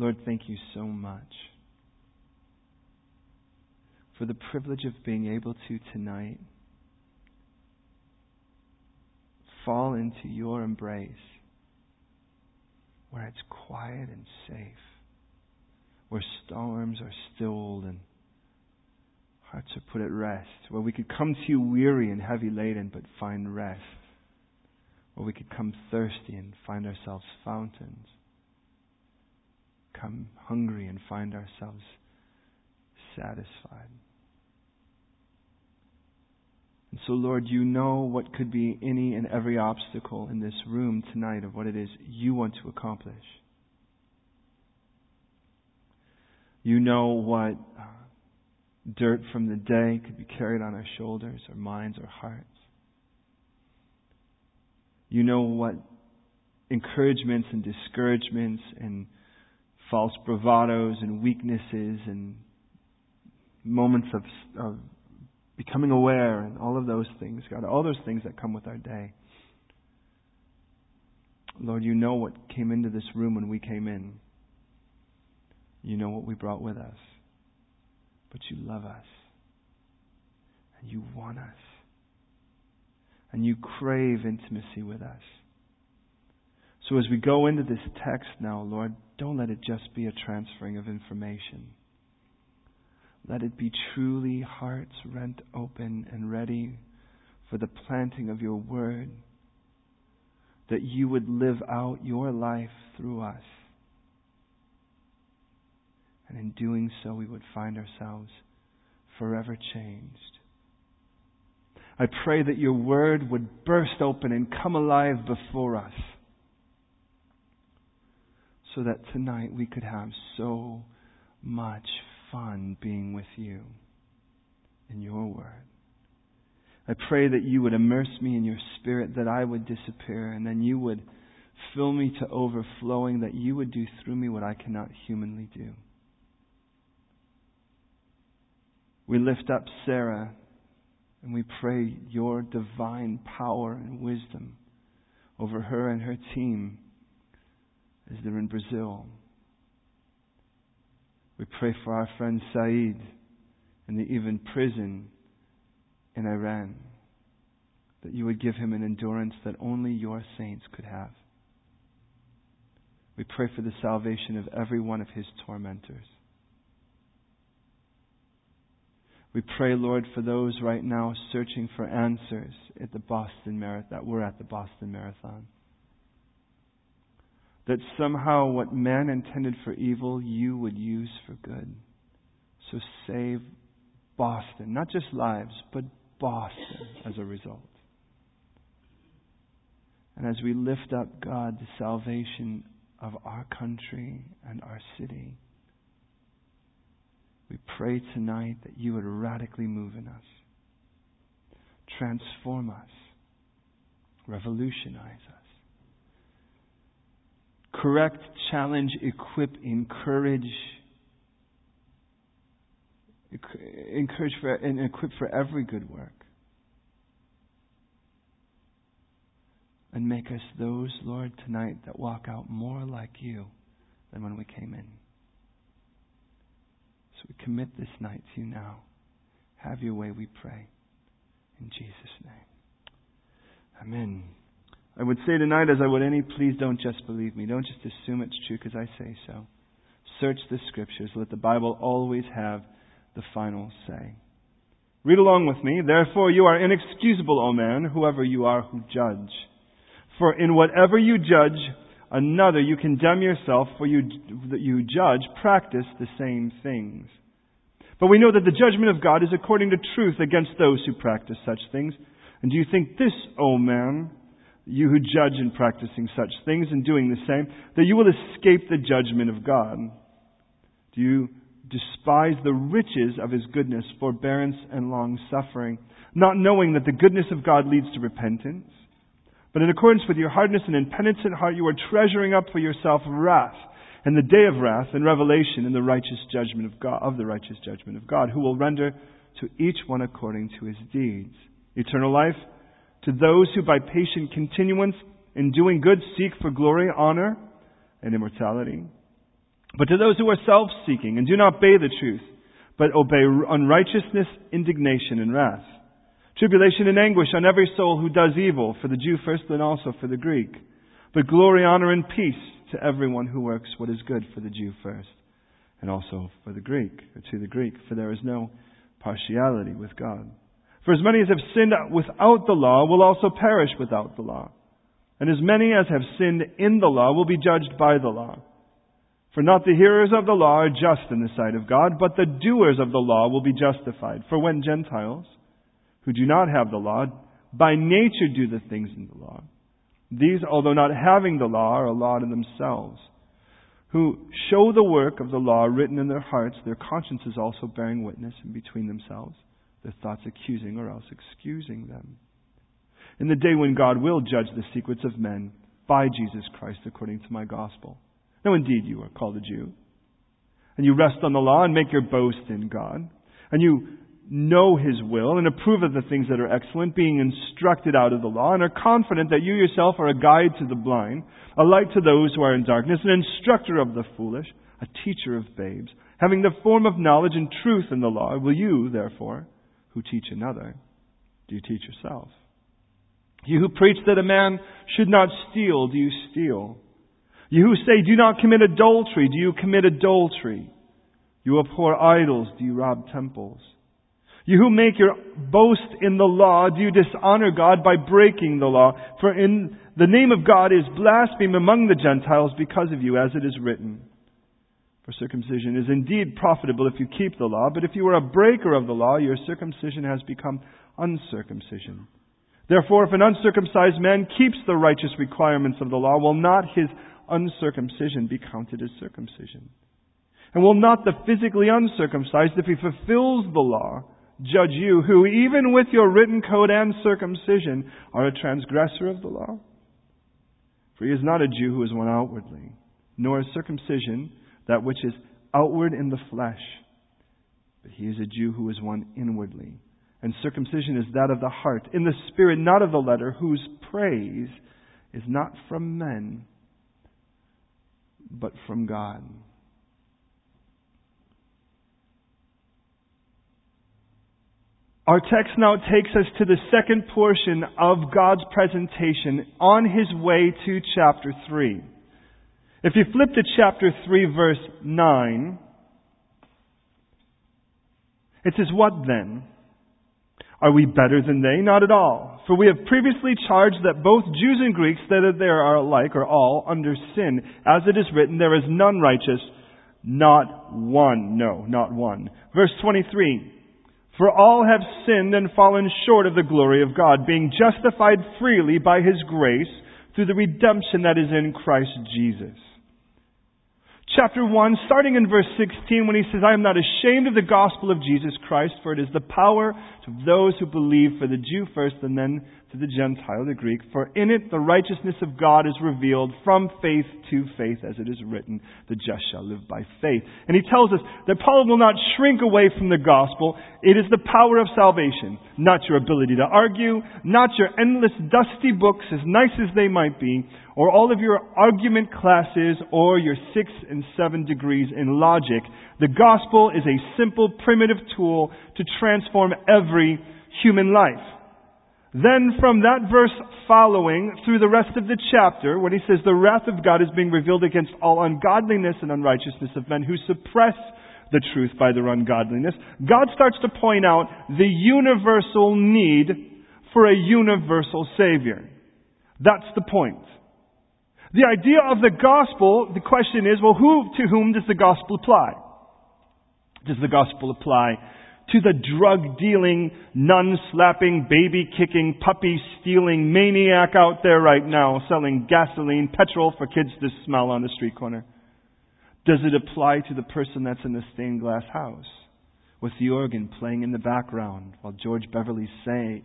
Lord, thank you so much for the privilege of being able to tonight fall into your embrace where it's quiet and safe, where storms are stilled and hearts are put at rest, where we could come to you weary and heavy laden but find rest, where we could come thirsty and find ourselves fountains, come hungry and find ourselves satisfied. And so, Lord, you know what could be any and every obstacle in this room tonight of what it is you want to accomplish. You know what uh, dirt from the day could be carried on our shoulders, our minds, our hearts. You know what encouragements and discouragements and false bravados and weaknesses and moments of, of becoming aware and all of those things, God, all those things that come with our day. Lord, you know what came into this room when we came in. You know what we brought with us. But you love us. And you want us. And you crave intimacy with us. So as we go into this text now, Lord, don't let it just be a transferring of information. Let it be truly hearts rent open and ready for the planting of your word, that you would live out your life through us. And in doing so, we would find ourselves forever changed. I pray that your word would burst open and come alive before us so that tonight we could have so much fun being with you in your word. I pray that you would immerse me in your spirit, that I would disappear, and then you would fill me to overflowing, that you would do through me what I cannot humanly do. We lift up Sarah and we pray your divine power and wisdom over her and her team as they're in Brazil. We pray for our friend Saeed in the Evin prison in Iran, that you would give him an endurance that only your saints could have. We pray for the salvation of every one of his tormentors. We pray, Lord, for those right now searching for answers at the Boston Marathon, that were at the Boston Marathon that somehow what man intended for evil, you would use for good. So save Boston, not just lives, but Boston as a result. And as we lift up, God, the salvation of our country and our city, we pray tonight that you would radically move in us, transform us, revolutionize us correct, challenge, equip, encourage, encourage for, and equip for every good work. And make us those, Lord, tonight that walk out more like you than when we came in. So we commit this night to you now. Have your way, we pray. In Jesus' name. Amen. I would say tonight, as I would any, please don't just believe me. Don't just assume it's true because I say so. Search the scriptures. Let the Bible always have the final say. Read along with me. Therefore, you are inexcusable, O man, whoever you are who judge. For in whatever you judge another, you condemn yourself, for you, that you judge, practice the same things. But we know that the judgment of God is according to truth against those who practice such things. And do you think this, O man, you who judge in practicing such things and doing the same, that you will escape the judgment of God? Do you despise the riches of his goodness, forbearance, and long suffering, not knowing that the goodness of God leads to repentance? But in accordance with your hardness and impenitent heart, you are treasuring up for yourself wrath and the day of wrath and revelation in the righteous judgment of God, of the righteous judgment of God, who will render to each one according to his deeds. Eternal life to those who by patient continuance in doing good seek for glory, honor, and immortality. But to those who are self-seeking and do not obey the truth, but obey unrighteousness, indignation, and wrath. Tribulation and anguish on every soul who does evil, for the Jew first and also for the Greek. But glory, honor, and peace to everyone who works what is good for the Jew first, and also for the Greek, or to the Greek, for there is no partiality with God. For as many as have sinned without the law will also perish without the law. And as many as have sinned in the law will be judged by the law. For not the hearers of the law are just in the sight of God, but the doers of the law will be justified. For when Gentiles, who do not have the law, by nature do the things in the law, these, although not having the law, are a law to themselves, who show the work of the law written in their hearts, their consciences also bearing witness, and between themselves, their thoughts accusing or else excusing them. In the day when God will judge the secrets of men by Jesus Christ according to my gospel. Now indeed you are called a Jew, and you rest on the law and make your boast in God, and you know His will and approve of the things that are excellent, being instructed out of the law, and are confident that you yourself are a guide to the blind, a light to those who are in darkness, an instructor of the foolish, a teacher of babes, having the form of knowledge and truth in the law, will you, therefore, who teach another, do you teach yourself? You who preach that a man should not steal, do you steal? You who say, do not commit adultery, do you commit adultery? You abhor idols, do you rob temples? You who make your boast in the law, do you dishonor God by breaking the law? For in the name of God is blasphemed among the Gentiles because of you, as it is written. For circumcision is indeed profitable if you keep the law, but if you are a breaker of the law, your circumcision has become uncircumcision. Therefore, if an uncircumcised man keeps the righteous requirements of the law, will not his uncircumcision be counted as circumcision? And will not the physically uncircumcised, if he fulfills the law, judge you, who even with your written code and circumcision are a transgressor of the law? For he is not a Jew who is one outwardly, nor is circumcision that which is outward in the flesh, but he is a Jew who is one inwardly. And circumcision is that of the heart, in the spirit, not of the letter, whose praise is not from men, but from God. Our text now takes us to the second portion of God's presentation on his way to chapter 3. If you flip to chapter 3, verse 9, it says, What then? Are we better than they? Not at all. For we have previously charged that both Jews and Greeks, that they are alike, or all, under sin. As it is written, there is none righteous, not one. No, not one. Verse 23. For all have sinned and fallen short of the glory of God, being justified freely by His grace through the redemption that is in Christ Jesus chapter 1, starting in verse 16, when he says, I am not ashamed of the gospel of Jesus Christ, for it is the power to those who believe, for the Jew first, and then to the Gentile, the Greek. For in it the righteousness of God is revealed from faith to faith, as it is written, the just shall live by faith. And he tells us that Paul will not shrink away from the gospel. It is the power of salvation, not your ability to argue, not your endless dusty books, as nice as they might be, or all of your argument classes, or your six and seven degrees in logic. The gospel is a simple, primitive tool to transform every human life. Then from that verse following through the rest of the chapter, when he says the wrath of God is being revealed against all ungodliness and unrighteousness of men who suppress the truth by their ungodliness, God starts to point out the universal need for a universal Savior. That's the point. The idea of the gospel, the question is, well, who, to whom does the gospel apply? Does the gospel apply to the drug dealing, nun slapping, baby kicking, puppy stealing maniac out there right now selling gasoline, petrol for kids to smell on the street corner? Does it apply to the person that's in the stained glass house with the organ playing in the background while George Beverly Shea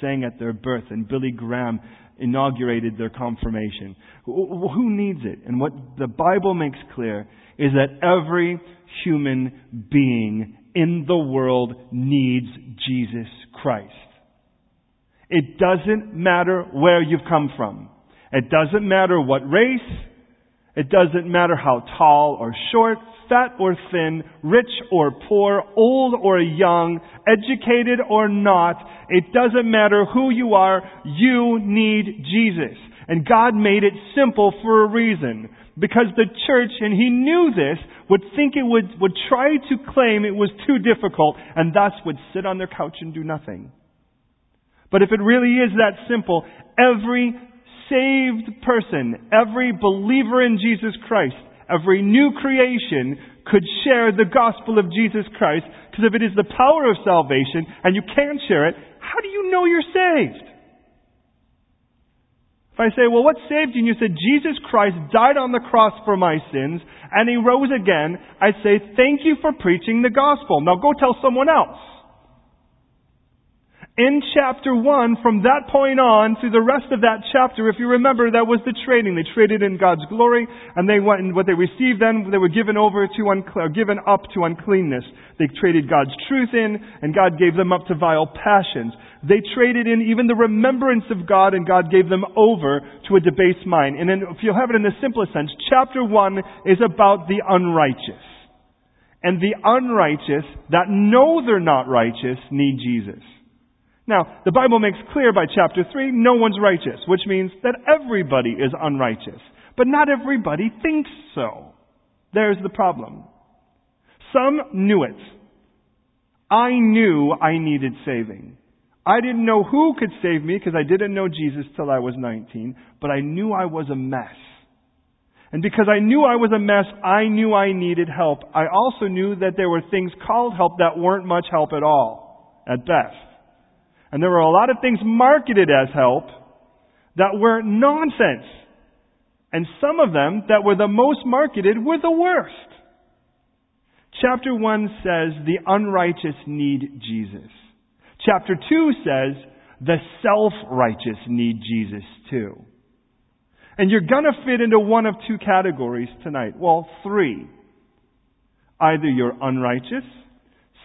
sang at their birth and Billy Graham inaugurated their confirmation? Who needs it? And what the Bible makes clear is that every human being in the world needs Jesus Christ. It doesn't matter where you've come from. It doesn't matter what race. It doesn't matter how tall or short, fat or thin, rich or poor, old or young, educated or not. It doesn't matter who you are. You need Jesus. And God made it simple for a reason. Because the church, and He knew this, would think it would, would try to claim it was too difficult and thus would sit on their couch and do nothing. But if it really is that simple, every saved person, every believer in Jesus Christ, every new creation could share the gospel of Jesus Christ because if it is the power of salvation and you can't share it, how do you know you're saved? If I say, well, what saved you? And you said, Jesus Christ died on the cross for my sins and he rose again, I'd say, thank you for preaching the gospel. Now go tell someone else. In chapter 1, from that point on through the rest of that chapter, if you remember, that was the trading. They traded in God's glory, and they went, and what they received then, they were given over to, uncle- uh, given up to uncleanness. They traded God's truth in, and God gave them up to vile passions. They traded in even the remembrance of God, and God gave them over to a debased mind. And if you'll have it in the simplest sense, chapter 1 is about the unrighteous. And the unrighteous that know they're not righteous need Jesus. Now, the Bible makes clear by chapter 3, no one's righteous, which means that everybody is unrighteous. But not everybody thinks so. There's the problem. Some knew it. I knew I needed saving. I didn't know who could save me because I didn't know Jesus till I was 19, but I knew I was a mess. And because I knew I was a mess, I knew I needed help. I also knew that there were things called help that weren't much help at all, at best. And there were a lot of things marketed as help that were nonsense. And some of them that were the most marketed were the worst. Chapter 1 says the unrighteous need Jesus. Chapter 2 says the self-righteous need Jesus too. And you're gonna fit into one of two categories tonight. Well, three. Either you're unrighteous,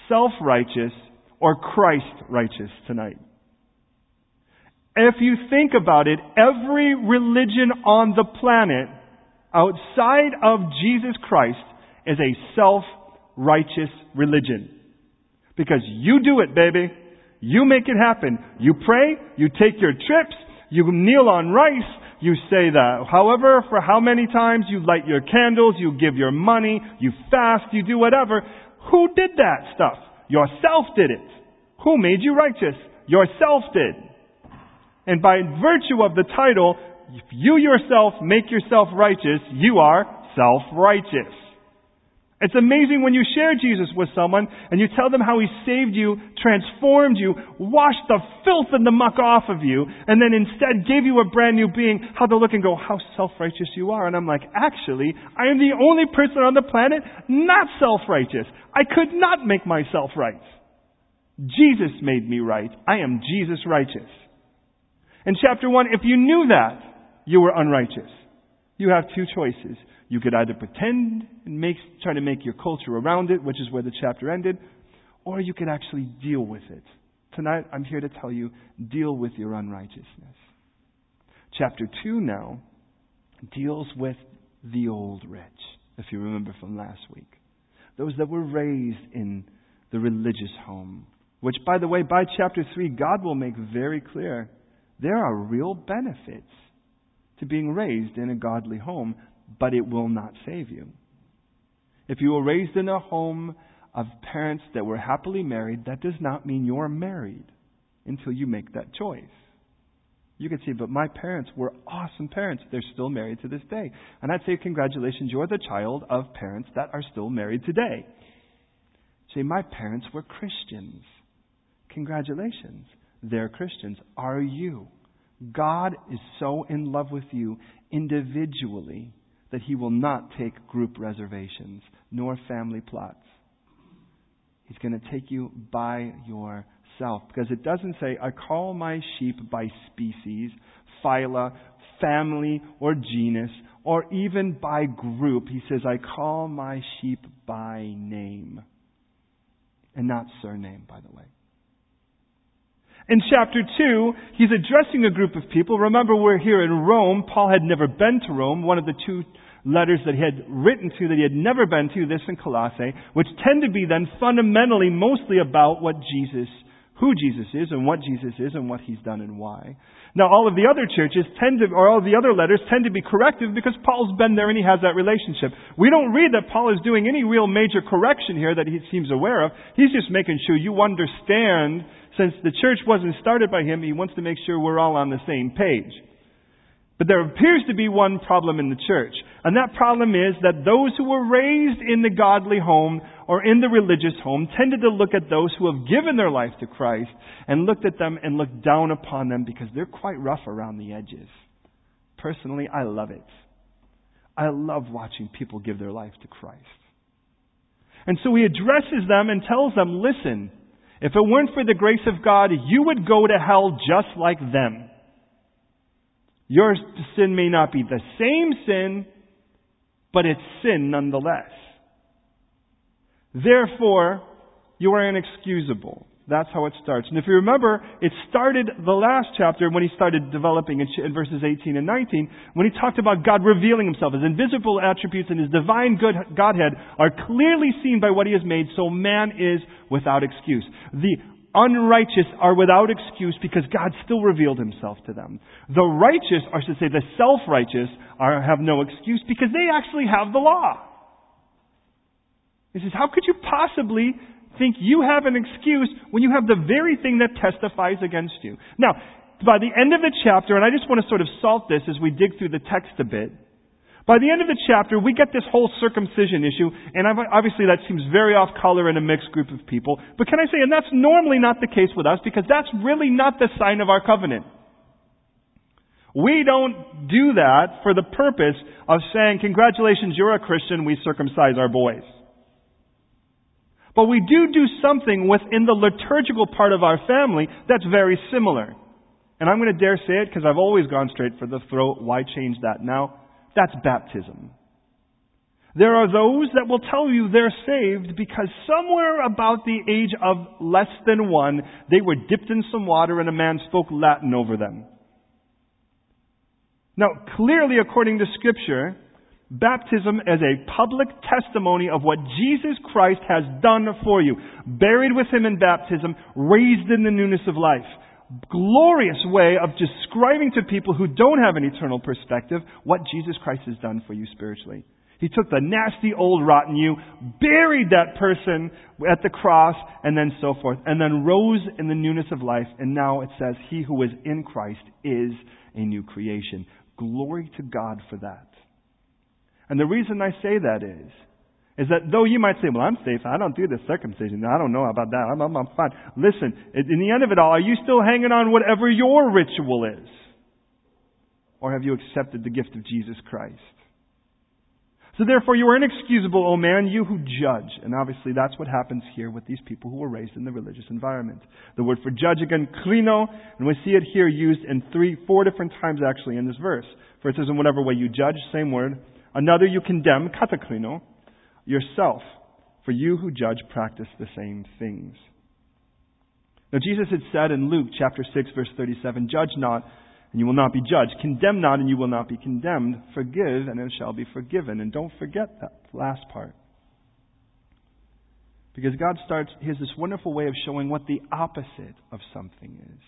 self-righteous, or Christ righteous tonight. If you think about it, every religion on the planet outside of Jesus Christ is a self-righteous religion. Because you do it, baby. You make it happen. You pray, you take your trips, you kneel on rice, you say that. However, for how many times you light your candles, you give your money, you fast, you do whatever. Who did that stuff? Yourself did it. Who made you righteous? Yourself did. And by virtue of the title, if you yourself make yourself righteous, you are self-righteous. It's amazing when you share Jesus with someone and you tell them how He saved you, transformed you, washed the filth and the muck off of you, and then instead gave you a brand new being, how they'll look and go, how self-righteous you are. And I'm like, actually, I am the only person on the planet not self-righteous. I could not make myself right. Jesus made me right. I am Jesus righteous. In chapter 1, if you knew that, you were unrighteous. You have two choices. You could either pretend and make, try to make your culture around it, which is where the chapter ended, or you could actually deal with it. Tonight, I'm here to tell you, deal with your unrighteousness. Chapter 2 now deals with the old rich, if you remember from last week. Those that were raised in the religious home, which, by the way, by chapter 3, God will make very clear there are real benefits to being raised in a godly home, but it will not save you. If you were raised in a home of parents that were happily married, that does not mean you're married until you make that choice. You could say, but my parents were awesome parents. They're still married to this day. And I'd say, congratulations, you're the child of parents that are still married today. Say, my parents were Christians. Congratulations. They're Christians. Are you? God is so in love with you individually that He will not take group reservations nor family plots. He's going to take you by yourself. Because it doesn't say, I call my sheep by species, phyla, family, or genus, or even by group. He says, I call my sheep by name. And not surname, by the way. In chapter 2, he's addressing a group of people. Remember, we're here in Rome. Paul had never been to Rome, one of the two letters that he had written to that he had never been to, this in Colossae, which tend to be then fundamentally mostly about what Jesus, who Jesus is and what Jesus is and what he's done and why. Now, all of the other churches tend to, or all of the other letters tend to be corrective because Paul's been there and he has that relationship. We don't read that Paul is doing any real major correction here that he seems aware of. He's just making sure you understand since the church wasn't started by him, he wants to make sure we're all on the same page. But there appears to be one problem in the church. And that problem is that those who were raised in the godly home or in the religious home tended to look at those who have given their life to Christ and looked at them and looked down upon them because they're quite rough around the edges. Personally, I love it. I love watching people give their life to Christ. And so he addresses them and tells them, listen, if it weren't for the grace of God, you would go to hell just like them. Your sin may not be the same sin, but it's sin nonetheless. Therefore, you are inexcusable. That's how it starts. And if you remember, it started the last chapter when he started developing in verses 18 and 19, when he talked about God revealing himself. His invisible attributes and his divine good Godhead are clearly seen by what he has made, so man is without excuse. The unrighteous are without excuse because God still revealed himself to them. The righteous, or I should say the self-righteous, are, have no excuse because they actually have the law. He says, how could you possibly think you have an excuse when you have the very thing that testifies against you. Now, by the end of the chapter, and I just want to sort of salt this as we dig through the text a bit, by the end of the chapter, we get this whole circumcision issue, and obviously that seems very off color in a mixed group of people. But can I say, and that's normally not the case with us, because that's really not the sign of our covenant. We don't do that for the purpose of saying, congratulations, you're a Christian, we circumcise our boys. But we do do something within the liturgical part of our family that's very similar. And I'm going to dare say it because I've always gone straight for the throat. Why change that now? That's baptism. There are those that will tell you they're saved because somewhere about the age of less than one, they were dipped in some water and a man spoke Latin over them. Now, clearly, according to Scripture, Baptism as a public testimony of what Jesus Christ has done for you. Buried with Him in baptism, raised in the newness of life. Glorious way of describing to people who don't have an eternal perspective what Jesus Christ has done for you spiritually. He took the nasty old rotten you, buried that person at the cross, and then so forth, and then rose in the newness of life, and now it says, He who is in Christ is a new creation. Glory to God for that. And the reason I say that is, is that though you might say, well, I'm safe, I don't do the circumcision, I don't know about that, I'm, I'm, I'm fine. Listen, in the end of it all, are you still hanging on whatever your ritual is? Or have you accepted the gift of Jesus Christ? So therefore you are inexcusable, O man, you who judge. And obviously that's what happens here with these people who were raised in the religious environment. The word for judge again, krino, and we see it here used in three, four different times actually in this verse. For it says in whatever way you judge, same word. Another you condemn, katakrino, yourself, for you who judge practice the same things. Now Jesus had said in Luke chapter 6 verse 37, judge not and you will not be judged. Condemn not and you will not be condemned. Forgive and it shall be forgiven. And don't forget that last part. Because God starts, He has this wonderful way of showing what the opposite of something is.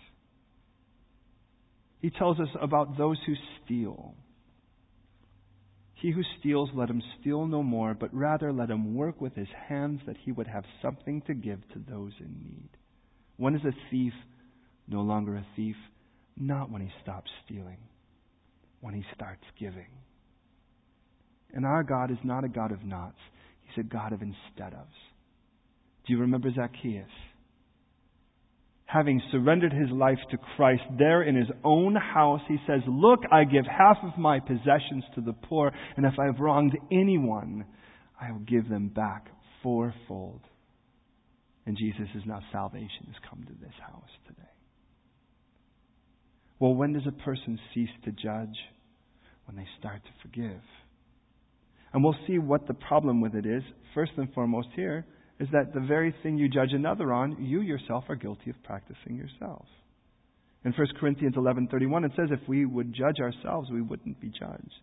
He tells us about those who steal. He who steals, let him steal no more, but rather let him work with his hands that he would have something to give to those in need. When is a thief no longer a thief? Not when he stops stealing, when he starts giving. And our God is not a God of nots, He's a God of instead ofs. Do you remember Zacchaeus? Having surrendered his life to Christ, there in his own house, he says, Look, I give half of my possessions to the poor, and if I have wronged anyone, I will give them back fourfold. And Jesus is now salvation has come to this house today. Well, when does a person cease to judge? When they start to forgive. And we'll see what the problem with it is. First and foremost, here, is that the very thing you judge another on, you yourself are guilty of practicing yourself. In 1 Corinthians 11:31 it says if we would judge ourselves, we wouldn't be judged.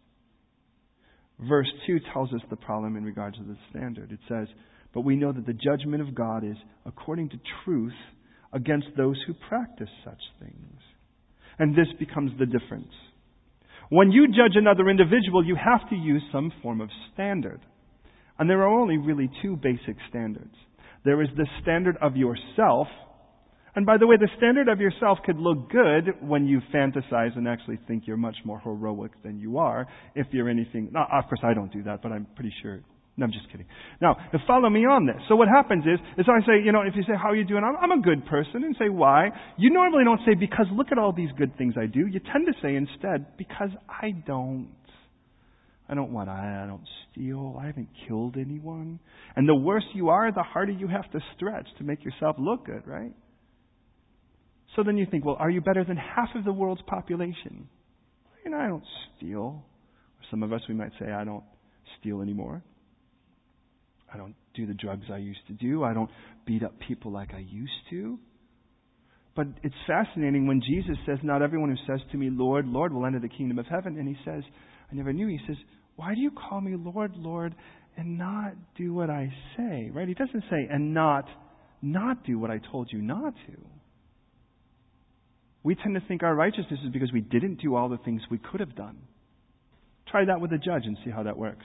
Verse 2 tells us the problem in regards to the standard. It says, "But we know that the judgment of God is according to truth against those who practice such things." And this becomes the difference. When you judge another individual, you have to use some form of standard. And there are only really two basic standards. There is the standard of yourself, and by the way, the standard of yourself could look good when you fantasize and actually think you're much more heroic than you are. If you're anything, of course I don't do that, but I'm pretty sure. No, I'm just kidding. Now, follow me on this. So what happens is, is I say, you know, if you say, how are you doing? I'm, I'm a good person, and say, why? You normally don't say, because look at all these good things I do. You tend to say instead, because I don't. I don't want, I, don't steal. I haven't killed anyone. And the worse you are, the harder you have to stretch to make yourself look good, right? So then you think, well, are you better than half of the world's population? You know, I don't steal. Or some of us, we might say, I don't steal anymore. I don't do the drugs I used to do. I don't beat up people like I used to. But it's fascinating when Jesus says, Not everyone who says to me, Lord, Lord, will enter the kingdom of heaven. And he says, I never knew. He says, Why do you call me Lord, Lord, and not do what I say? Right? He doesn't say, and not not do what I told you not to. We tend to think our righteousness is because we didn't do all the things we could have done. Try that with a judge and see how that works.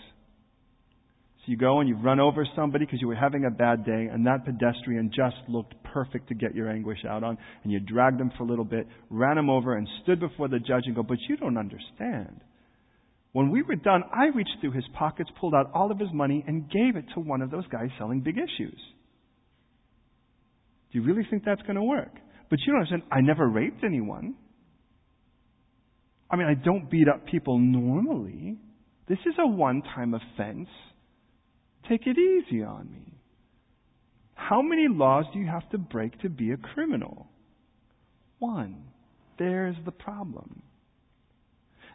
So you go and you run over somebody because you were having a bad day, and that pedestrian just looked perfect to get your anguish out on, and you dragged them for a little bit, ran them over, and stood before the judge and go, But you don't understand. When we were done, I reached through his pockets, pulled out all of his money, and gave it to one of those guys selling big issues. Do you really think that's going to work? But you don't understand, I never raped anyone. I mean, I don't beat up people normally. This is a one time offense. Take it easy on me. How many laws do you have to break to be a criminal? One. There's the problem.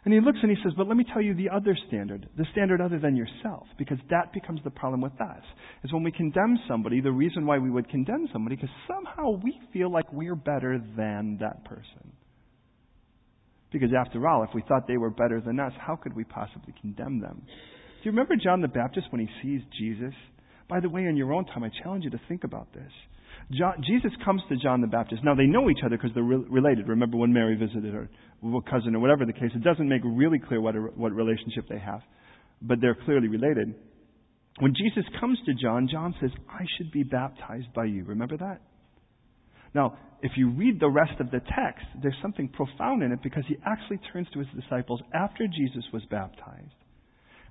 And he looks and he says, But let me tell you the other standard, the standard other than yourself, because that becomes the problem with us. Is when we condemn somebody, the reason why we would condemn somebody, because somehow we feel like we're better than that person. Because after all, if we thought they were better than us, how could we possibly condemn them? Do you remember John the Baptist when he sees Jesus? By the way, in your own time, I challenge you to think about this. John, Jesus comes to John the Baptist. Now, they know each other because they're re- related. Remember when Mary visited her cousin or whatever the case. It doesn't make really clear what, a, what relationship they have, but they're clearly related. When Jesus comes to John, John says, I should be baptized by you. Remember that? Now, if you read the rest of the text, there's something profound in it because he actually turns to his disciples after Jesus was baptized.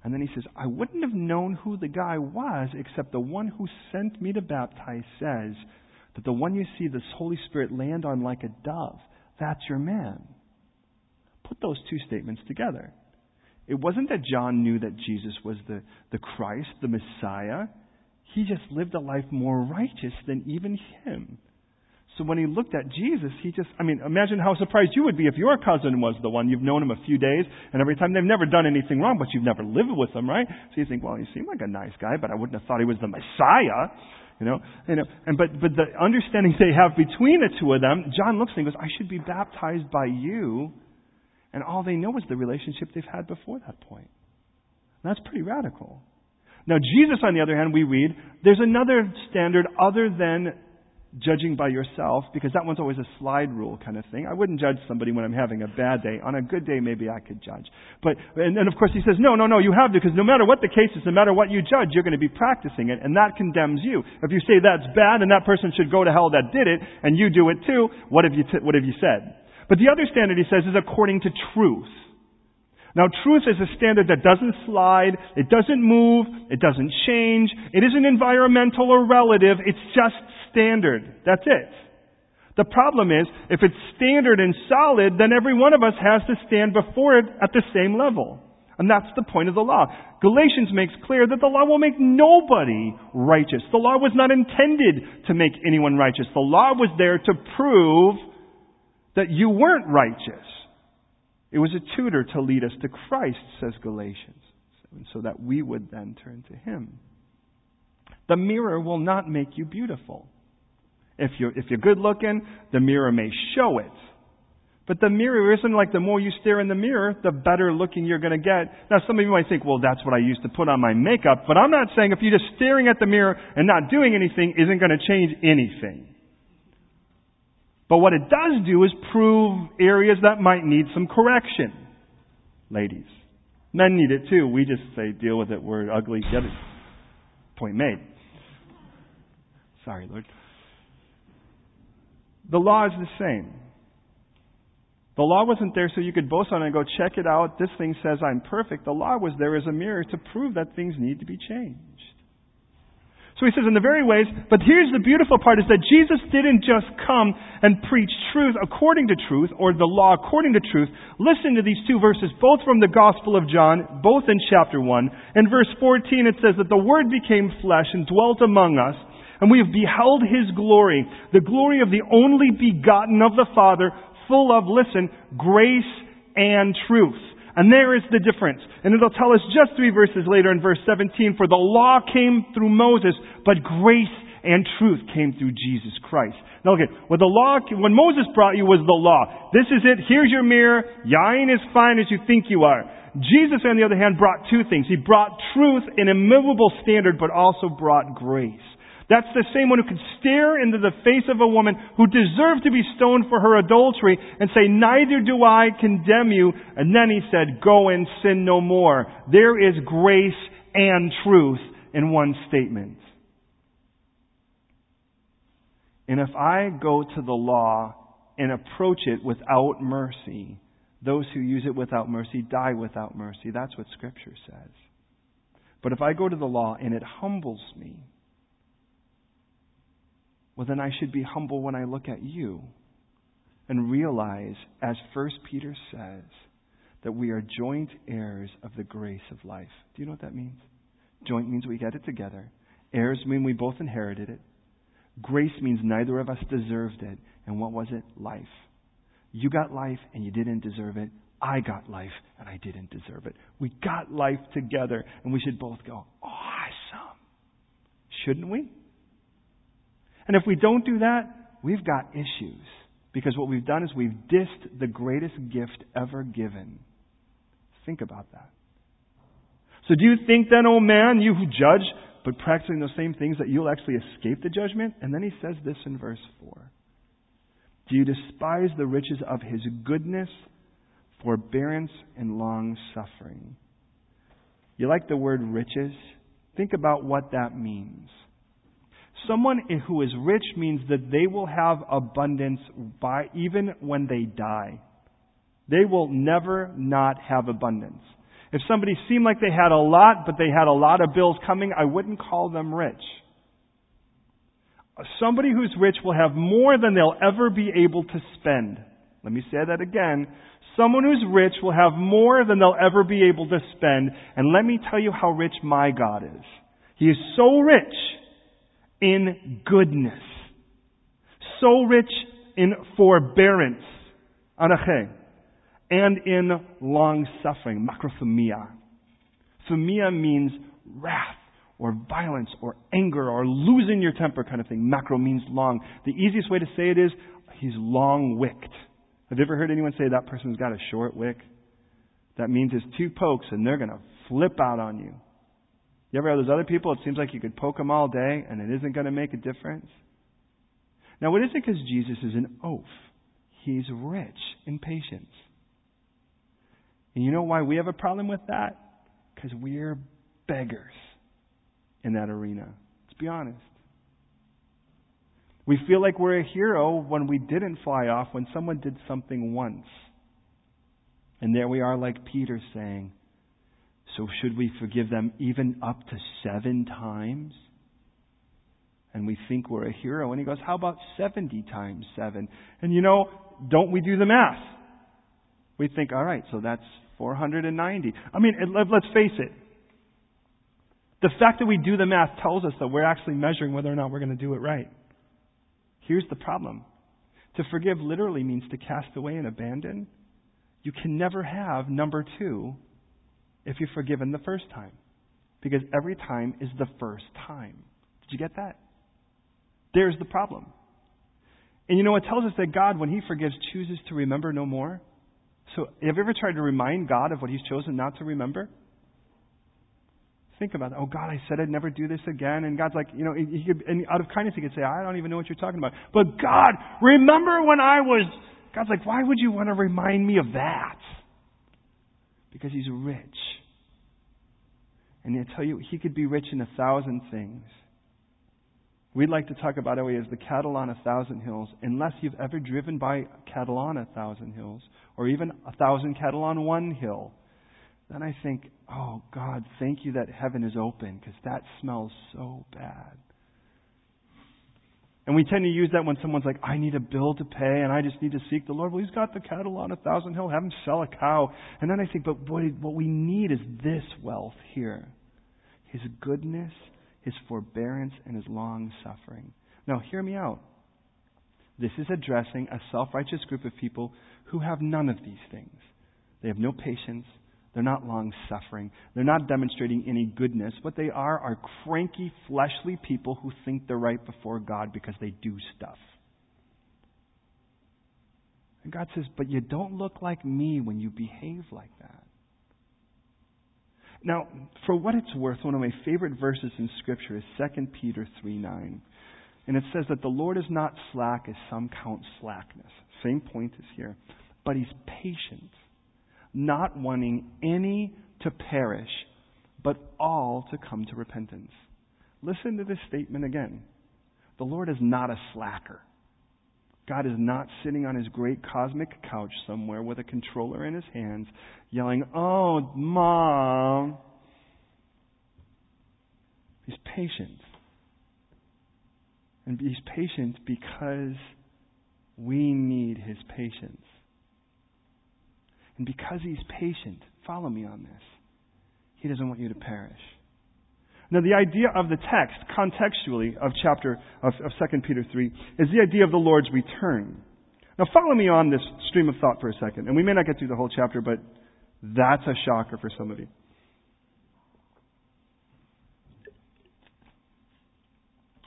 And then he says, I wouldn't have known who the guy was except the one who sent me to baptize says, that the one you see this Holy Spirit land on like a dove, that's your man. Put those two statements together. It wasn't that John knew that Jesus was the, the Christ, the Messiah. He just lived a life more righteous than even him. So when he looked at Jesus, he just, I mean, imagine how surprised you would be if your cousin was the one. You've known him a few days, and every time they've never done anything wrong, but you've never lived with them, right? So you think, well, he seemed like a nice guy, but I wouldn't have thought he was the Messiah. You know, you know, and but but the understanding they have between the two of them, John looks and goes, "I should be baptized by you," and all they know is the relationship they've had before that point. And that's pretty radical. Now, Jesus, on the other hand, we read, there's another standard other than judging by yourself, because that one's always a slide rule kind of thing. I wouldn't judge somebody when I'm having a bad day. On a good day, maybe I could judge. But, and, and of course he says, no, no, no, you have to, because no matter what the case is, no matter what you judge, you're going to be practicing it, and that condemns you. If you say that's bad and that person should go to hell that did it, and you do it too, what have you, t- what have you said? But the other standard he says is according to truth. Now, truth is a standard that doesn't slide, it doesn't move, it doesn't change, it isn't environmental or relative, it's just standard. That's it. The problem is, if it's standard and solid, then every one of us has to stand before it at the same level. And that's the point of the law. Galatians makes clear that the law will make nobody righteous. The law was not intended to make anyone righteous. The law was there to prove that you weren't righteous. It was a tutor to lead us to Christ, says Galatians, so that we would then turn to Him. The mirror will not make you beautiful. If you're, if you're good looking, the mirror may show it. But the mirror isn't like the more you stare in the mirror, the better looking you're going to get. Now some of you might think, well, that's what I used to put on my makeup. But I'm not saying if you're just staring at the mirror and not doing anything isn't going to change anything. But what it does do is prove areas that might need some correction. Ladies. Men need it too. We just say, deal with it. We're ugly. Get it. Point made. Sorry, Lord. The law is the same. The law wasn't there so you could boast on it and go, check it out. This thing says I'm perfect. The law was there as a mirror to prove that things need to be changed. So he says in the very ways, but here's the beautiful part is that Jesus didn't just come and preach truth according to truth or the law according to truth. Listen to these two verses, both from the Gospel of John, both in chapter 1. In verse 14 it says that the Word became flesh and dwelt among us and we have beheld His glory, the glory of the only begotten of the Father, full of, listen, grace and truth. And there is the difference. And it'll tell us just three verses later in verse 17, for the law came through Moses, but grace and truth came through Jesus Christ. Now look at, what the law, when Moses brought you was the law. This is it, here's your mirror, you ain't as fine as you think you are. Jesus, on the other hand, brought two things. He brought truth, an immovable standard, but also brought grace. That's the same one who could stare into the face of a woman who deserved to be stoned for her adultery and say, neither do I condemn you. And then he said, go and sin no more. There is grace and truth in one statement. And if I go to the law and approach it without mercy, those who use it without mercy die without mercy. That's what Scripture says. But if I go to the law and it humbles me, well, then I should be humble when I look at you and realize, as 1 Peter says, that we are joint heirs of the grace of life. Do you know what that means? Joint means we get it together. Heirs mean we both inherited it. Grace means neither of us deserved it. And what was it? Life. You got life and you didn't deserve it. I got life and I didn't deserve it. We got life together and we should both go, awesome. Shouldn't we? And if we don't do that, we've got issues. Because what we've done is we've dissed the greatest gift ever given. Think about that. So do you think then, oh man, you who judge, but practicing those same things, that you'll actually escape the judgment? And then he says this in verse 4. Do you despise the riches of his goodness, forbearance, and long suffering? You like the word riches? Think about what that means. Someone who is rich means that they will have abundance by even when they die. They will never not have abundance. If somebody seemed like they had a lot, but they had a lot of bills coming, I wouldn't call them rich. Somebody who's rich will have more than they'll ever be able to spend. Let me say that again. Someone who's rich will have more than they'll ever be able to spend. And let me tell you how rich my God is. He is so rich in goodness, so rich in forbearance, anache, and in long suffering, makrothumia. Thumia means wrath or violence or anger or losing your temper kind of thing. Macro means long. The easiest way to say it is he's long wicked. Have you ever heard anyone say that person's got a short wick? That means it's two pokes and they're going to flip out on you. You ever have those other people? It seems like you could poke them all day and it isn't going to make a difference. Now, it isn't because Jesus is an oaf. He's rich in patience. And you know why we have a problem with that? Because we're beggars in that arena. Let's be honest. We feel like we're a hero when we didn't fly off, when someone did something once. And there we are, like Peter saying, so should we forgive them even up to seven times? And we think we're a hero. And he goes, how about 70 times seven? And you know, don't we do the math? We think, all right, so that's 490. I mean, let's face it. The fact that we do the math tells us that we're actually measuring whether or not we're going to do it right. Here's the problem. To forgive literally means to cast away and abandon. You can never have number two if you're forgiven the first time. Because every time is the first time. Did you get that? There's the problem. And you know, it tells us that God, when He forgives, chooses to remember no more. So, have you ever tried to remind God of what He's chosen not to remember? Think about that. Oh, God, I said I'd never do this again. And God's like, you know, he could, and out of kindness, He could say, I don't even know what you're talking about. But God, remember when I was. God's like, why would you want to remind me of that? Because He's rich. And I tell you, He could be rich in a thousand things. We'd like to talk about how He has the cattle on a thousand hills, unless you've ever driven by cattle on a thousand hills, or even a thousand cattle on one hill then I think, oh God, thank you that heaven is open because that smells so bad. And we tend to use that when someone's like, I need a bill to pay and I just need to seek the Lord. Well, he's got the cattle on a thousand hill. Have him sell a cow. And then I think, but what, what we need is this wealth here his goodness, his forbearance, and his long suffering. Now, hear me out. This is addressing a self righteous group of people who have none of these things. They have no patience, they're not long suffering. They're not demonstrating any goodness. What they are are cranky, fleshly people who think they're right before God because they do stuff. And God says, But you don't look like me when you behave like that. Now, for what it's worth, one of my favorite verses in Scripture is 2 Peter 3 9. And it says that the Lord is not slack as some count slackness. Same point is here. But He's patient not wanting any to perish, but all to come to repentance. Listen to this statement again. The Lord is not a slacker. God is not sitting on his great cosmic couch somewhere with a controller in his hands, yelling, Oh, mom. He's patient. And he's patient because we need his patience. And because he's patient, follow me on this, he doesn't want you to perish. Now, the idea of the text, contextually, of chapter of, of 2 Peter 3, is the idea of the Lord's return. Now, follow me on this stream of thought for a second. And we may not get through the whole chapter, but that's a shocker for some of you.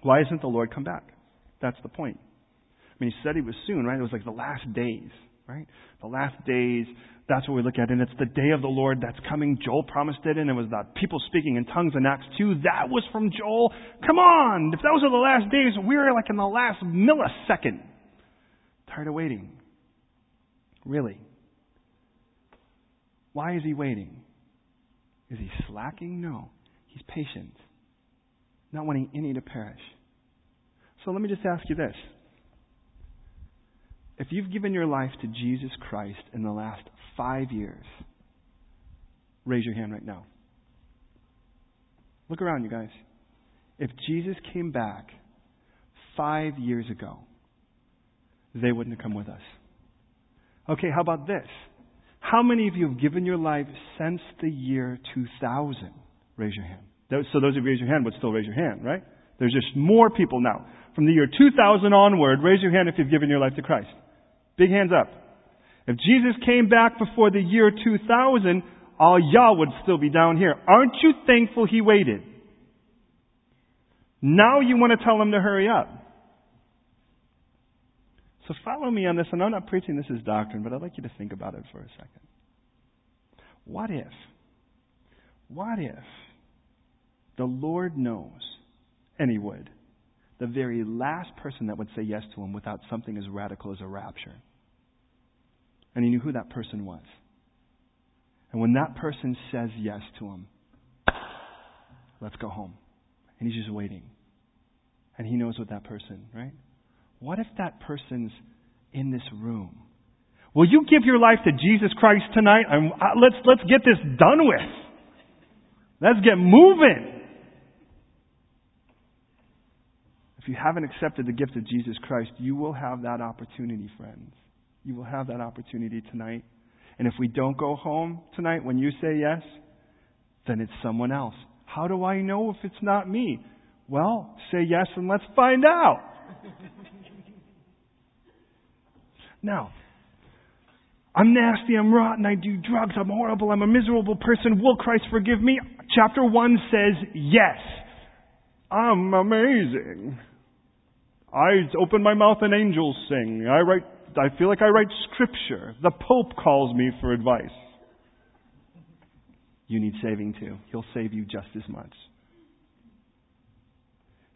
Why isn't the Lord come back? That's the point. I mean, he said he was soon, right? It was like the last days, right? The last days, that's what we look at. And it's the day of the Lord that's coming. Joel promised it, and it was that people speaking in tongues in Acts 2. That was from Joel. Come on! If those are the last days, we're like in the last millisecond. Tired of waiting. Really. Why is he waiting? Is he slacking? No. He's patient. Not wanting any to perish. So let me just ask you this. If you've given your life to Jesus Christ in the last five years, raise your hand right now. Look around, you guys. If Jesus came back five years ago, they wouldn't have come with us. Okay, how about this? How many of you have given your life since the year 2000? Raise your hand. So those of you who raise your hand would still raise your hand, right? There's just more people now. From the year 2000 onward, raise your hand if you've given your life to Christ. Big hands up. If Jesus came back before the year 2000, all y'all would still be down here. Aren't you thankful he waited? Now you want to tell him to hurry up. So follow me on this, and I'm not preaching this as doctrine, but I'd like you to think about it for a second. What if, what if the Lord knows, and he would, the very last person that would say yes to him without something as radical as a rapture? And he knew who that person was. And when that person says yes to him, let's go home. And he's just waiting. And he knows what that person, right? What if that person's in this room? Will you give your life to Jesus Christ tonight? Uh, let's, let's get this done with. Let's get moving. If you haven't accepted the gift of Jesus Christ, you will have that opportunity, friends. You will have that opportunity tonight. And if we don't go home tonight when you say yes, then it's someone else. How do I know if it's not me? Well, say yes and let's find out. now, I'm nasty, I'm rotten, I do drugs, I'm horrible, I'm a miserable person. Will Christ forgive me? Chapter 1 says yes. I'm amazing. I open my mouth and angels sing. I write, I feel like I write scripture. The Pope calls me for advice. You need saving too. He'll save you just as much.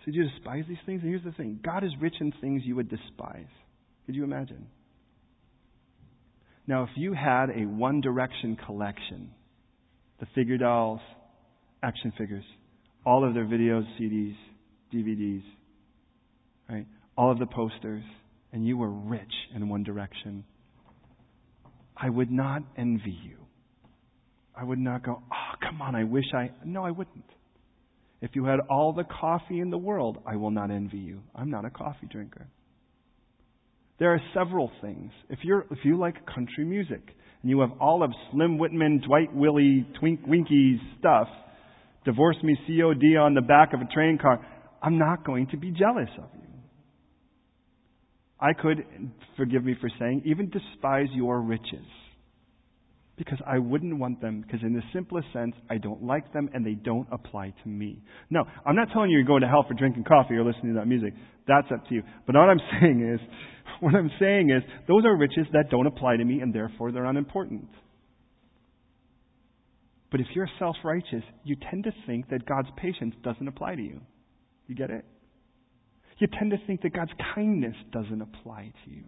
So you despise these things? And here's the thing God is rich in things you would despise. Could you imagine? Now, if you had a One Direction collection, the figure dolls, action figures, all of their videos, CDs, DVDs, right? All of the posters, and you were rich in One Direction, I would not envy you. I would not go, oh, come on, I wish I. No, I wouldn't. If you had all the coffee in the world, I will not envy you. I'm not a coffee drinker. There are several things. If you're if you like country music and you have all of Slim Whitman, Dwight Willie, Twink Winky's stuff, divorce me COD on the back of a train car, I'm not going to be jealous of you. I could, forgive me for saying, even despise your riches. Because I wouldn't want them, because in the simplest sense, I don't like them and they don't apply to me. No, I'm not telling you you're going to hell for drinking coffee or listening to that music. That's up to you. But what I'm saying is, what I'm saying is, those are riches that don't apply to me and therefore they're unimportant. But if you're self righteous, you tend to think that God's patience doesn't apply to you. You get it? You tend to think that God's kindness doesn't apply to you.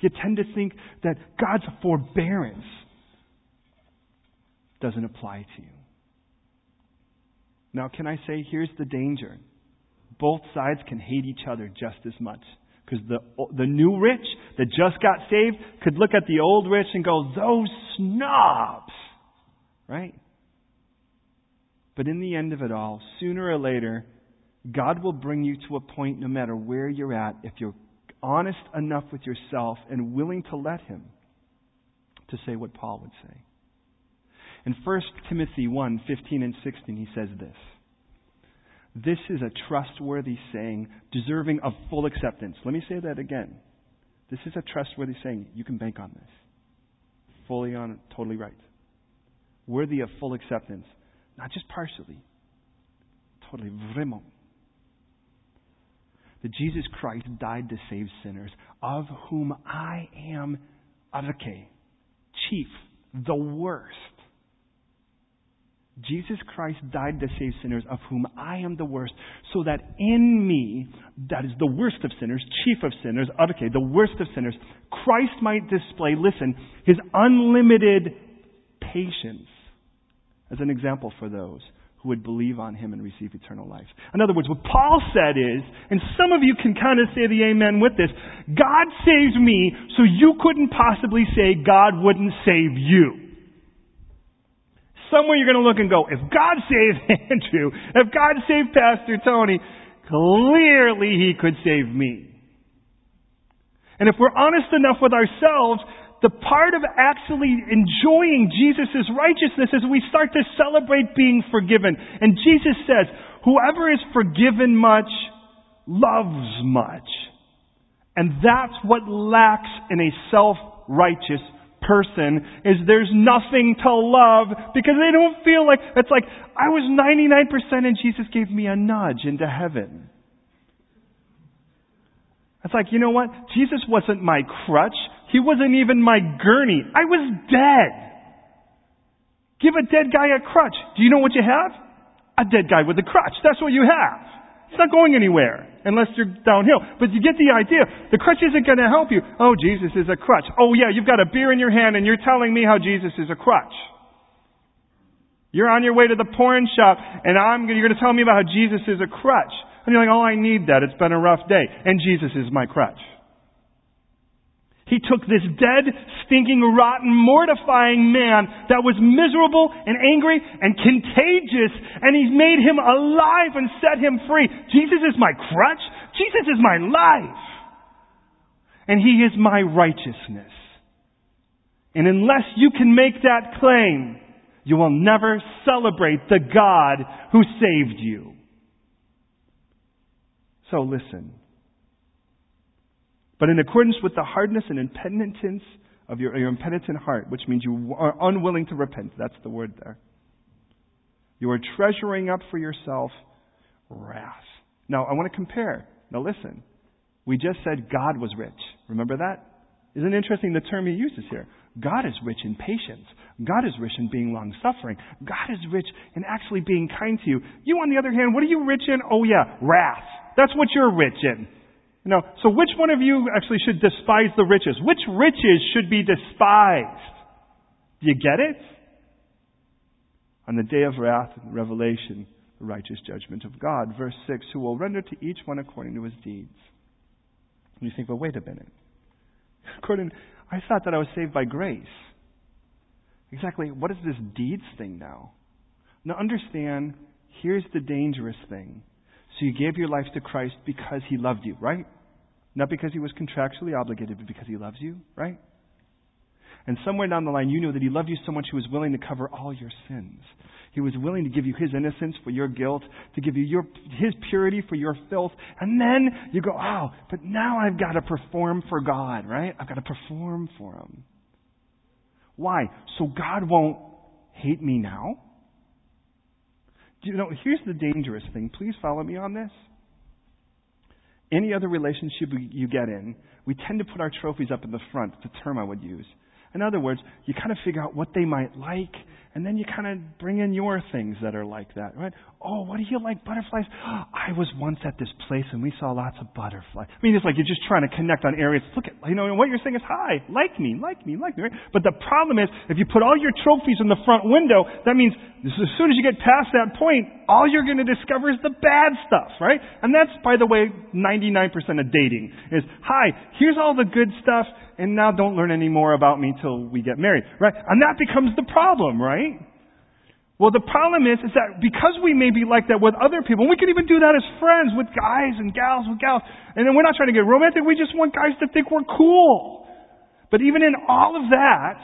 You tend to think that God's forbearance doesn't apply to you. Now, can I say, here's the danger. Both sides can hate each other just as much. Because the, the new rich that just got saved could look at the old rich and go, those snobs. Right? But in the end of it all, sooner or later, God will bring you to a point, no matter where you're at, if you're honest enough with yourself and willing to let Him, to say what Paul would say. In 1 Timothy 1 15 and 16, he says this This is a trustworthy saying, deserving of full acceptance. Let me say that again. This is a trustworthy saying. You can bank on this. Fully on, totally right. Worthy of full acceptance. Not just partially. Totally vraiment. That Jesus Christ died to save sinners, of whom I am advocate, chief, the worst. Jesus Christ died to save sinners, of whom I am the worst, so that in me, that is the worst of sinners, chief of sinners, okay, the worst of sinners, Christ might display, listen, his unlimited patience as an example for those who would believe on him and receive eternal life. In other words, what Paul said is, and some of you can kind of say the amen with this, God saves me, so you couldn't possibly say God wouldn't save you. Somewhere you're going to look and go, if God saved Andrew, if God saved Pastor Tony, clearly he could save me. And if we're honest enough with ourselves, the part of actually enjoying Jesus' righteousness is we start to celebrate being forgiven. And Jesus says, whoever is forgiven much loves much. And that's what lacks in a self-righteous person is there's nothing to love because they don't feel like, it's like, I was 99% and Jesus gave me a nudge into heaven. It's like, you know what? Jesus wasn't my crutch. He wasn't even my gurney. I was dead. Give a dead guy a crutch. Do you know what you have? A dead guy with a crutch. That's what you have. It's not going anywhere unless you're downhill. But you get the idea. The crutch isn't going to help you. Oh, Jesus is a crutch. Oh, yeah, you've got a beer in your hand and you're telling me how Jesus is a crutch. You're on your way to the porn shop and I'm, you're going to tell me about how Jesus is a crutch. And you're like, oh, I need that. It's been a rough day. And Jesus is my crutch. He took this dead, stinking, rotten, mortifying man that was miserable and angry and contagious, and He's made him alive and set him free. Jesus is my crutch. Jesus is my life. And He is my righteousness. And unless you can make that claim, you will never celebrate the God who saved you. So listen. But in accordance with the hardness and impenitence of your, your impenitent heart, which means you are unwilling to repent, that's the word there. You are treasuring up for yourself wrath. Now, I want to compare. Now, listen. We just said God was rich. Remember that? Isn't it interesting the term he uses here? God is rich in patience. God is rich in being long suffering. God is rich in actually being kind to you. You, on the other hand, what are you rich in? Oh yeah, wrath. That's what you're rich in. You know, so which one of you actually should despise the riches? Which riches should be despised? Do you get it? On the day of wrath and revelation, the righteous judgment of God. Verse 6, who will render to each one according to his deeds. And you think, well, wait a minute. According, I thought that I was saved by grace. Exactly, what is this deeds thing now? Now understand, here's the dangerous thing. So you gave your life to Christ because he loved you, right? Not because he was contractually obligated, but because he loves you, right? And somewhere down the line, you know that He loved you so much He was willing to cover all your sins. He was willing to give you His innocence for your guilt, to give you your, His purity for your filth. And then you go, oh, but now I've got to perform for God, right? I've got to perform for Him. Why? So God won't hate me now? You know, here's the dangerous thing. Please follow me on this. Any other relationship you get in, we tend to put our trophies up in the front. A term I would use. In other words, you kind of figure out what they might like, and then you kind of bring in your things that are like that, right? Oh, what do you like butterflies? I was once at this place and we saw lots of butterflies. I mean, it's like you're just trying to connect on areas. Look at, you know, what you're saying is, hi, like me, like me, like me, right? But the problem is, if you put all your trophies in the front window, that means as soon as you get past that point, all you're going to discover is the bad stuff, right? And that's, by the way, 99% of dating is, hi, here's all the good stuff, and now don't learn any more about me till we get married, right? And that becomes the problem, right? Well, the problem is, is that because we may be like that with other people, and we can even do that as friends with guys and gals with gals, and then we're not trying to get romantic, we just want guys to think we're cool. But even in all of that,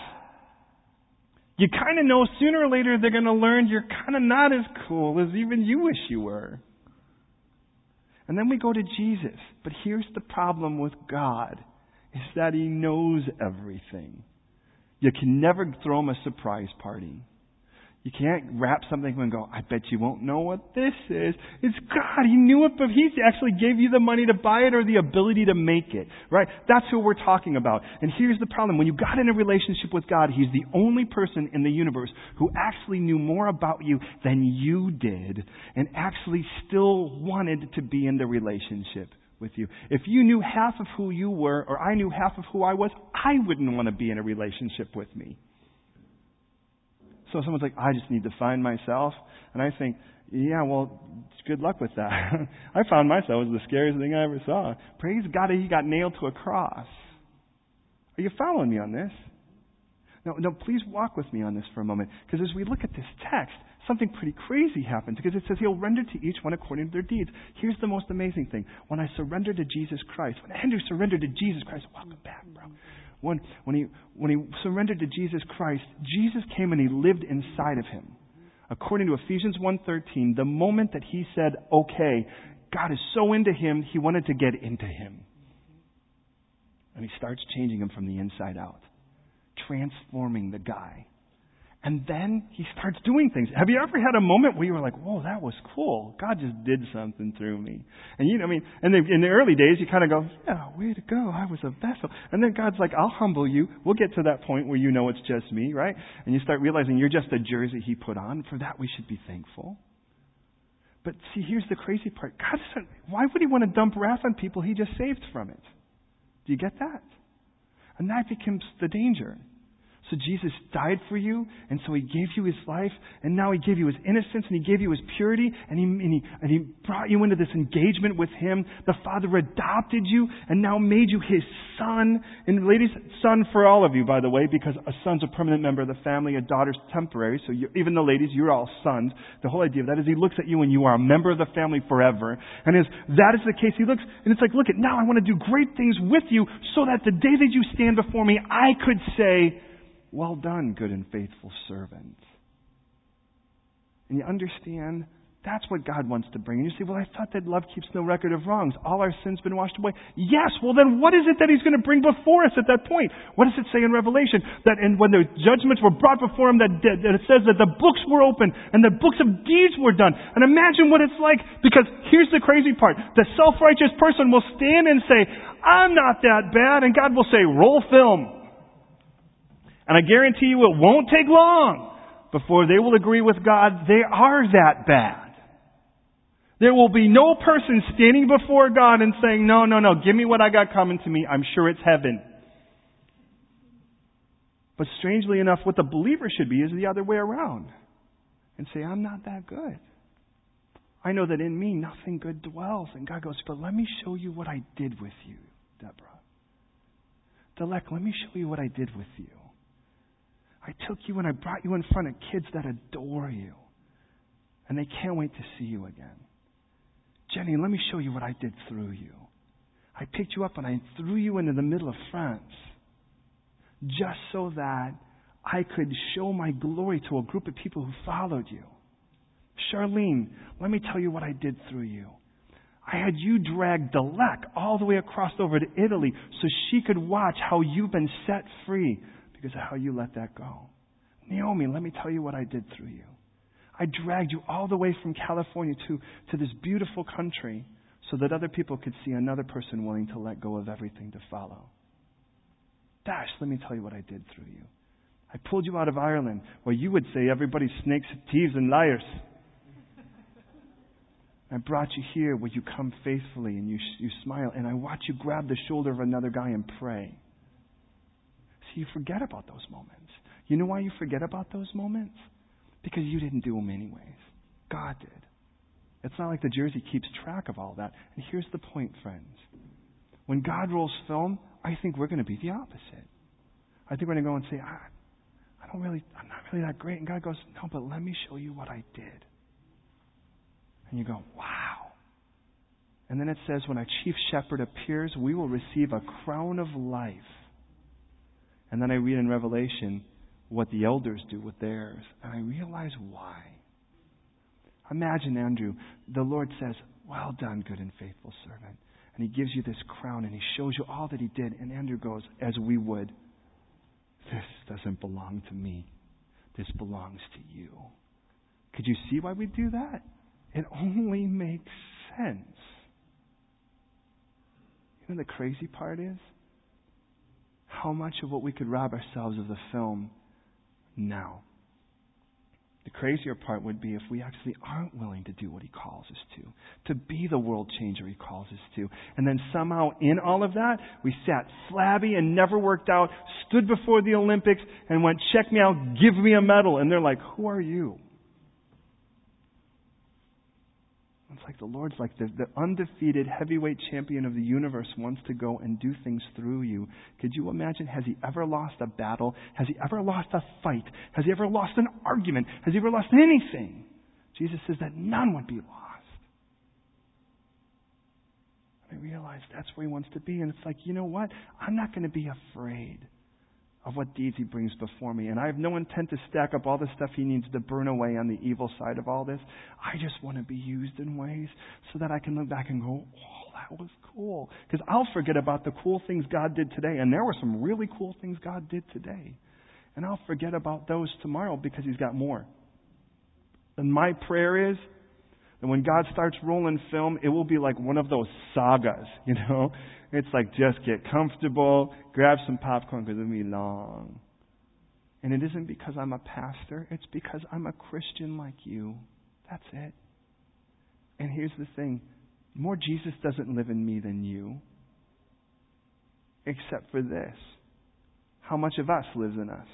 you kind of know sooner or later they're going to learn you're kind of not as cool as even you wish you were. And then we go to Jesus. But here's the problem with God is that He knows everything. You can never throw Him a surprise party. You can't wrap something and go, I bet you won't know what this is. It's God. He knew it, but He actually gave you the money to buy it or the ability to make it. Right? That's who we're talking about. And here's the problem. When you got in a relationship with God, He's the only person in the universe who actually knew more about you than you did and actually still wanted to be in the relationship with you. If you knew half of who you were or I knew half of who I was, I wouldn't want to be in a relationship with me. So someone's like, I just need to find myself. And I think, yeah, well, good luck with that. I found myself. Was the scariest thing I ever saw. Praise God he got nailed to a cross. Are you following me on this? No, no, please walk with me on this for a moment. Because as we look at this text, something pretty crazy happens. Because it says he'll render to each one according to their deeds. Here's the most amazing thing. When I surrender to Jesus Christ, when Andrew surrendered to Jesus Christ, welcome back, bro. When, when, he, when he surrendered to Jesus Christ, Jesus came and he lived inside of him. According to Ephesians 1.13, the moment that he said, okay, God is so into him, he wanted to get into him. And he starts changing him from the inside out, transforming the guy. And then he starts doing things. Have you ever had a moment where you were like, whoa, that was cool. God just did something through me. And you know, I mean, and in the early days, you kind of go, yeah, way to go. I was a vessel. And then God's like, I'll humble you. We'll get to that point where you know it's just me, right? And you start realizing you're just a jersey he put on. For that, we should be thankful. But see, here's the crazy part. God said, why would he want to dump wrath on people he just saved from it? Do you get that? And that becomes the danger. So Jesus died for you, and so He gave you His life, and now He gave you His innocence, and He gave you His purity, and He, and he, and he brought you into this engagement with Him. The Father adopted you, and now made you His Son. And ladies, Son for all of you, by the way, because a son's a permanent member of the family, a daughter's temporary, so even the ladies, you're all sons. The whole idea of that is He looks at you and you are a member of the family forever. And as that is the case, He looks, and it's like, look at, now I want to do great things with you, so that the day that you stand before me, I could say, well done, good and faithful servant. And you understand That's what God wants to bring. And you say, well, I thought that love keeps no record of wrongs. All our sins been washed away. Yes, well then what is it that He's going to bring before us at that point? What does it say in Revelation? That and when the judgments were brought before Him, that, that it says that the books were open and the books of deeds were done. And imagine what it's like, because here's the crazy part. The self-righteous person will stand and say, I'm not that bad, and God will say, roll film. And I guarantee you it won't take long before they will agree with God they are that bad. There will be no person standing before God and saying, no, no, no, give me what I got coming to me. I'm sure it's heaven. But strangely enough, what the believer should be is the other way around. And say, I'm not that good. I know that in me nothing good dwells. And God goes, but let me show you what I did with you, Deborah. Delek, let me show you what I did with you. I took you and I brought you in front of kids that adore you. And they can't wait to see you again. Jenny, let me show you what I did through you. I picked you up and I threw you into the middle of France just so that I could show my glory to a group of people who followed you. Charlene, let me tell you what I did through you. I had you drag Delek all the way across over to Italy so she could watch how you've been set free because of how you let that go. Naomi, let me tell you what I did through you. I dragged you all the way from California to, to this beautiful country so that other people could see another person willing to let go of everything to follow. Dash, let me tell you what I did through you. I pulled you out of Ireland where you would say everybody's snakes, thieves, and liars. I brought you here where you come faithfully and you, you smile, and I watch you grab the shoulder of another guy and pray. You forget about those moments. You know why you forget about those moments? Because you didn't do them anyways. God did. It's not like the jersey keeps track of all that. And here's the point, friends. When God rolls film, I think we're going to be the opposite. I think we're going to go and say, I, I don't really, I'm not really that great. And God goes, No, but let me show you what I did. And you go, Wow. And then it says, When our chief shepherd appears, we will receive a crown of life. And then I read in Revelation, what the elders do with theirs. And I realize why. Imagine, Andrew, the Lord says, Well done, good and faithful servant. And he gives you this crown and he shows you all that he did. And Andrew goes, As we would, this doesn't belong to me. This belongs to you. Could you see why we do that? It only makes sense. You know the crazy part is? How much of what we could rob ourselves of the film now. The crazier part would be if we actually aren't willing to do what he calls us to, to be the world changer he calls us to. And then somehow in all of that, we sat flabby and never worked out, stood before the Olympics and went, check me out, give me a medal. And they're like, who are you? It's like the Lord's like the, the undefeated heavyweight champion of the universe wants to go and do things through you. Could you imagine? Has he ever lost a battle? Has he ever lost a fight? Has he ever lost an argument? Has he ever lost anything? Jesus says that none would be lost. I realize that's where he wants to be. And it's like, you know what? I'm not going to be afraid of what deeds he brings before me. And I have no intent to stack up all the stuff he needs to burn away on the evil side of all this. I just want to be used in ways so that I can look back and go, oh, that was cool. Because I'll forget about the cool things God did today. And there were some really cool things God did today. And I'll forget about those tomorrow because he's got more. And my prayer is that when God starts rolling film, it will be like one of those sagas, you know? It's like just get comfortable, grab some popcorn because it'll be long. And it isn't because I'm a pastor, it's because I'm a Christian like you. That's it. And here's the thing more Jesus doesn't live in me than you, except for this. How much of us lives in us?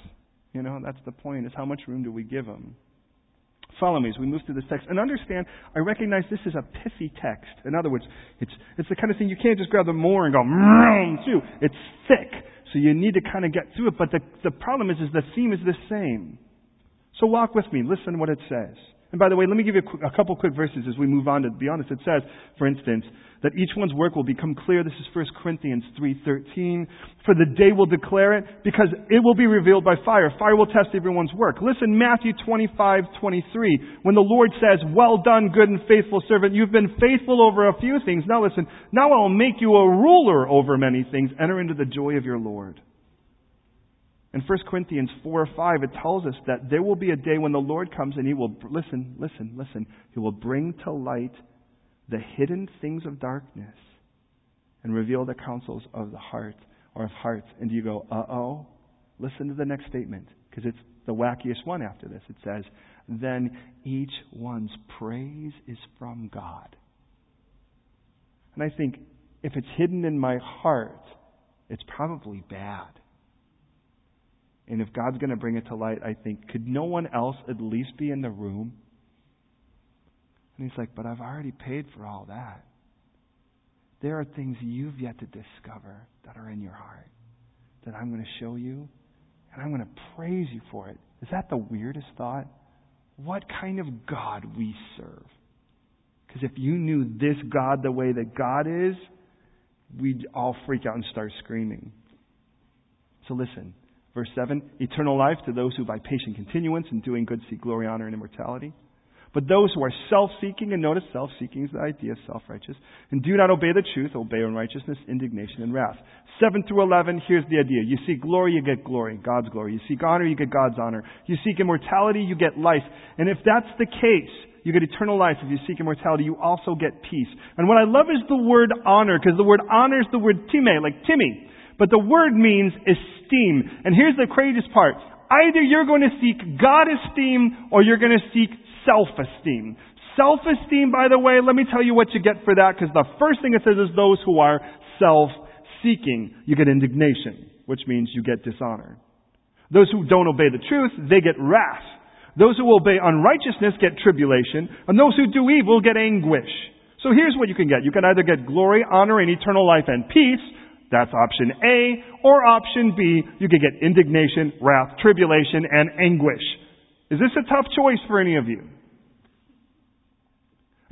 You know, that's the point, is how much room do we give him? Follow me as we move through this text. And understand, I recognize this is a pithy text. In other words, it's, it's the kind of thing you can't just grab the more and go, through. It's thick. So you need to kind of get through it. But the, the problem is, is the theme is the same. So walk with me. Listen what it says. And by the way, let me give you a, qu- a, couple quick verses as we move on. To be honest, it says, for instance, that each one's work will become clear. This is 1 Corinthians 3:13. For the day will declare it, because it will be revealed by fire. Fire will test everyone's work. Listen, Matthew 25:23, when the Lord says, "Well done, good and faithful servant. You've been faithful over a few things. Now listen. Now I'll make you a ruler over many things. Enter into the joy of your Lord." In 1 Corinthians 4 or 5, it tells us that there will be a day when the Lord comes and He will, listen, listen, listen, He will bring to light the hidden things of darkness and reveal the counsels of the heart or of hearts. And you go, uh oh? Listen to the next statement, because it's the wackiest one after this. It says, Then each one's praise is from God. And I think if it's hidden in my heart, it's probably bad. And if God's going to bring it to light, I think, could no one else at least be in the room? And he's like, But I've already paid for all that. There are things you've yet to discover that are in your heart that I'm going to show you, and I'm going to praise you for it. Is that the weirdest thought? What kind of God we serve? Because if you knew this God the way that God is, we'd all freak out and start screaming. So listen, Verse 7 Eternal life to those who by patient continuance in doing good seek glory, honor, and immortality. But those who are self seeking, and notice self seeking is the idea of self righteous, and do not obey the truth, obey unrighteousness, indignation, and wrath. 7 through 11, here's the idea. You seek glory, you get glory, God's glory. You seek honor, you get God's honor. You seek immortality, you get life. And if that's the case, you get eternal life. If you seek immortality, you also get peace. And what I love is the word honor, because the word honor is the word time, like Timmy. But the word means esteem. And here's the craziest part. Either you're going to seek God esteem or you're going to seek self-esteem. Self-esteem, by the way, let me tell you what you get for that, because the first thing it says is those who are self-seeking. You get indignation, which means you get dishonor. Those who don't obey the truth, they get wrath. Those who obey unrighteousness get tribulation, and those who do evil get anguish. So here's what you can get. You can either get glory, honor, and eternal life and peace, that's option A. Or option B, you could get indignation, wrath, tribulation, and anguish. Is this a tough choice for any of you?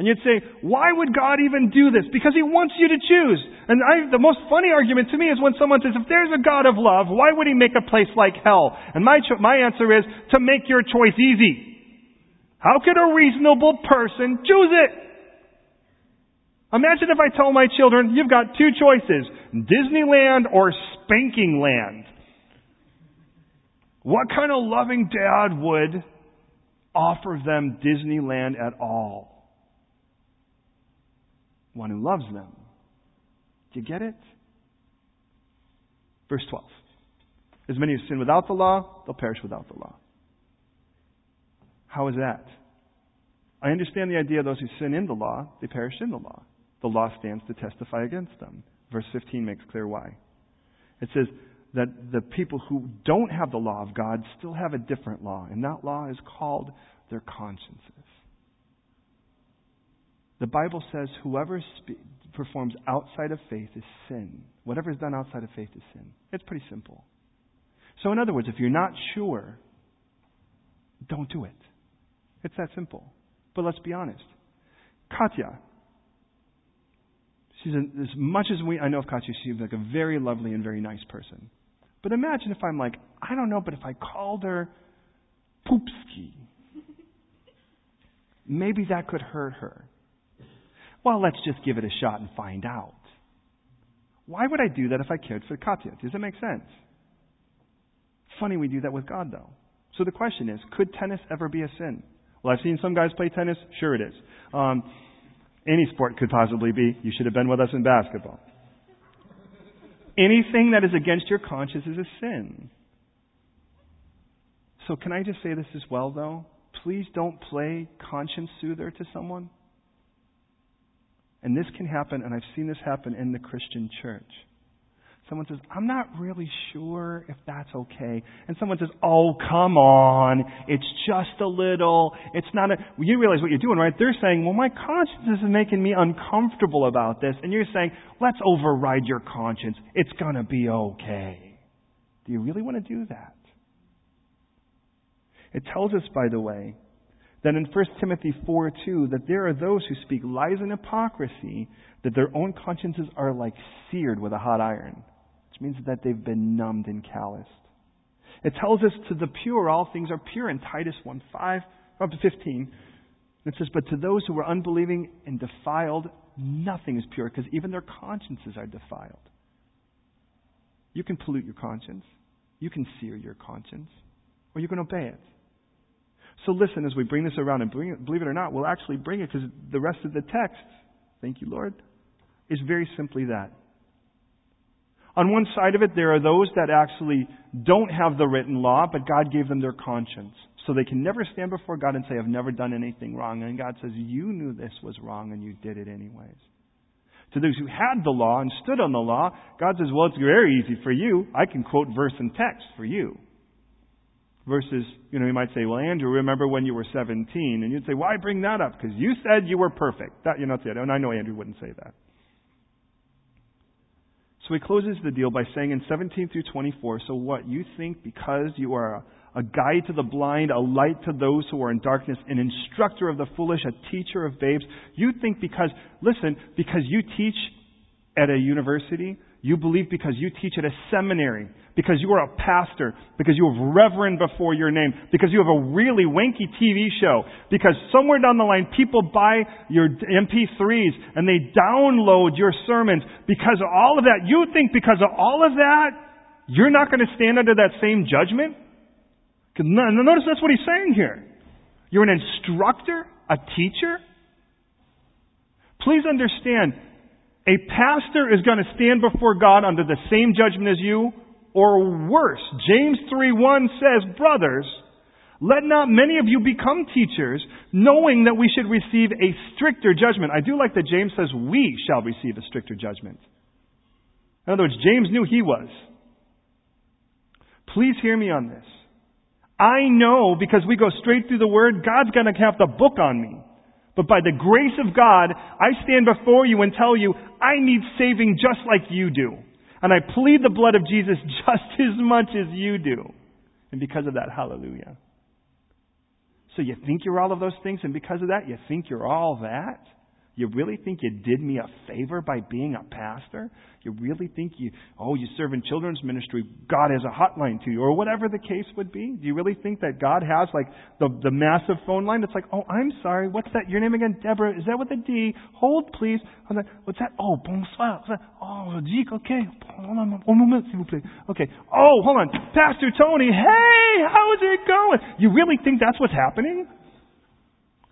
And you'd say, why would God even do this? Because He wants you to choose. And I, the most funny argument to me is when someone says, if there's a God of love, why would He make a place like hell? And my, cho- my answer is, to make your choice easy. How could a reasonable person choose it? Imagine if I told my children, you've got two choices, Disneyland or spanking land. What kind of loving dad would offer them Disneyland at all? One who loves them. Do you get it? Verse 12. As many as sin without the law, they'll perish without the law. How is that? I understand the idea of those who sin in the law, they perish in the law the law stands to testify against them. Verse 15 makes clear why. It says that the people who don't have the law of God still have a different law, and that law is called their consciences. The Bible says whoever spe- performs outside of faith is sin. Whatever is done outside of faith is sin. It's pretty simple. So, in other words, if you're not sure, don't do it. It's that simple. But let's be honest. Katya, She's a, as much as we I know of Katya, she seems like a very lovely and very nice person. But imagine if I'm like, I don't know, but if I called her Poopski, maybe that could hurt her. Well, let's just give it a shot and find out. Why would I do that if I cared for Katya? Does that make sense? Funny we do that with God, though. So the question is, could tennis ever be a sin? Well, I've seen some guys play tennis. Sure it is. Um, any sport could possibly be. You should have been with us in basketball. Anything that is against your conscience is a sin. So, can I just say this as well, though? Please don't play conscience soother to someone. And this can happen, and I've seen this happen in the Christian church. Someone says, I'm not really sure if that's okay. And someone says, Oh, come on. It's just a little. It's not a. Well, you realize what you're doing, right? They're saying, Well, my conscience is making me uncomfortable about this. And you're saying, Let's override your conscience. It's going to be okay. Do you really want to do that? It tells us, by the way, that in 1 Timothy 4 2, that there are those who speak lies and hypocrisy, that their own consciences are like seared with a hot iron, means that they've been numbed and calloused. It tells us to the pure all things are pure in Titus 1 5 up to 15. It says, But to those who are unbelieving and defiled, nothing is pure, because even their consciences are defiled. You can pollute your conscience, you can sear your conscience, or you can obey it. So listen as we bring this around and it, believe it or not, we'll actually bring it because the rest of the text, thank you, Lord, is very simply that. On one side of it, there are those that actually don't have the written law, but God gave them their conscience. So they can never stand before God and say, I've never done anything wrong. And God says, You knew this was wrong and you did it anyways. To those who had the law and stood on the law, God says, Well, it's very easy for you. I can quote verse and text for you. Versus, you know, you might say, Well, Andrew, remember when you were 17? And you'd say, Why bring that up? Because you said you were perfect. That, you know, and I know Andrew wouldn't say that. So he closes the deal by saying in 17 through 24, So what? You think because you are a a guide to the blind, a light to those who are in darkness, an instructor of the foolish, a teacher of babes. You think because, listen, because you teach at a university, you believe because you teach at a seminary, because you are a pastor, because you have reverend before your name, because you have a really wanky TV show, because somewhere down the line people buy your MP3s and they download your sermons, because of all of that, you think because of all of that, you're not going to stand under that same judgment? Notice that's what he's saying here. You're an instructor, a teacher. Please understand, a pastor is going to stand before God under the same judgment as you, or worse. James 3:1 says, "Brothers, let not many of you become teachers, knowing that we should receive a stricter judgment." I do like that James says, "We shall receive a stricter judgment." In other words, James knew he was. Please hear me on this. I know because we go straight through the Word, God's going to have the book on me. But by the grace of God, I stand before you and tell you, I need saving just like you do. And I plead the blood of Jesus just as much as you do. And because of that, hallelujah. So you think you're all of those things, and because of that, you think you're all that? You really think you did me a favor by being a pastor? You really think you, oh, you serve in children's ministry, God has a hotline to you, or whatever the case would be? Do you really think that God has like the, the massive phone line that's like, oh, I'm sorry, what's that? Your name again? Deborah. Is that with a D? Hold, please. I like, what's that? Oh, bonsoir. Oh, Dick, okay. Hold on, one moment, s'il vous plaît. Okay. Oh, hold on. Pastor Tony, hey, how's it going? You really think that's what's happening?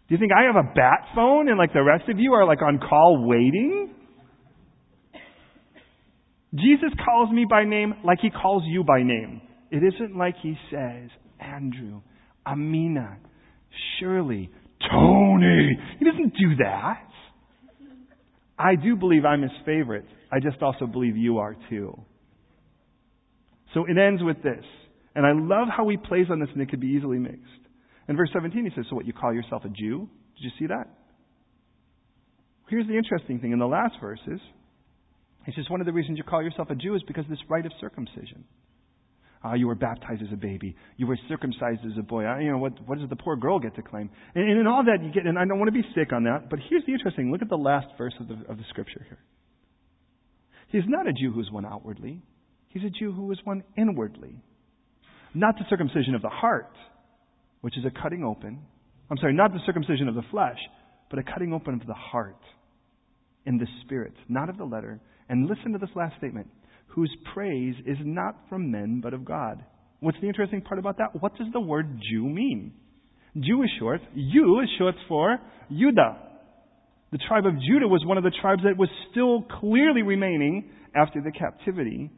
Do you think I have a bat phone and like the rest of you are like on call waiting? Jesus calls me by name like he calls you by name. It isn't like he says, Andrew, Amina, Shirley, Tony. He doesn't do that. I do believe I'm his favorite. I just also believe you are too. So it ends with this. And I love how he plays on this, and it could be easily mixed. In verse 17, he says, So what, you call yourself a Jew? Did you see that? Here's the interesting thing in the last verses. He says, one of the reasons you call yourself a Jew is because of this rite of circumcision. Ah, you were baptized as a baby. You were circumcised as a boy. Ah, you know, what, what does the poor girl get to claim? And, and in all that, you get, and I don't want to be sick on that, but here's the interesting, look at the last verse of the, of the scripture here. He's not a Jew who's one outwardly. He's a Jew who is one inwardly. Not the circumcision of the heart, which is a cutting open. I'm sorry, not the circumcision of the flesh, but a cutting open of the heart in the spirit, not of the letter, and listen to this last statement whose praise is not from men, but of God. What's the interesting part about that? What does the word Jew mean? Jew is short. U is short for Judah. The tribe of Judah was one of the tribes that was still clearly remaining after the captivity.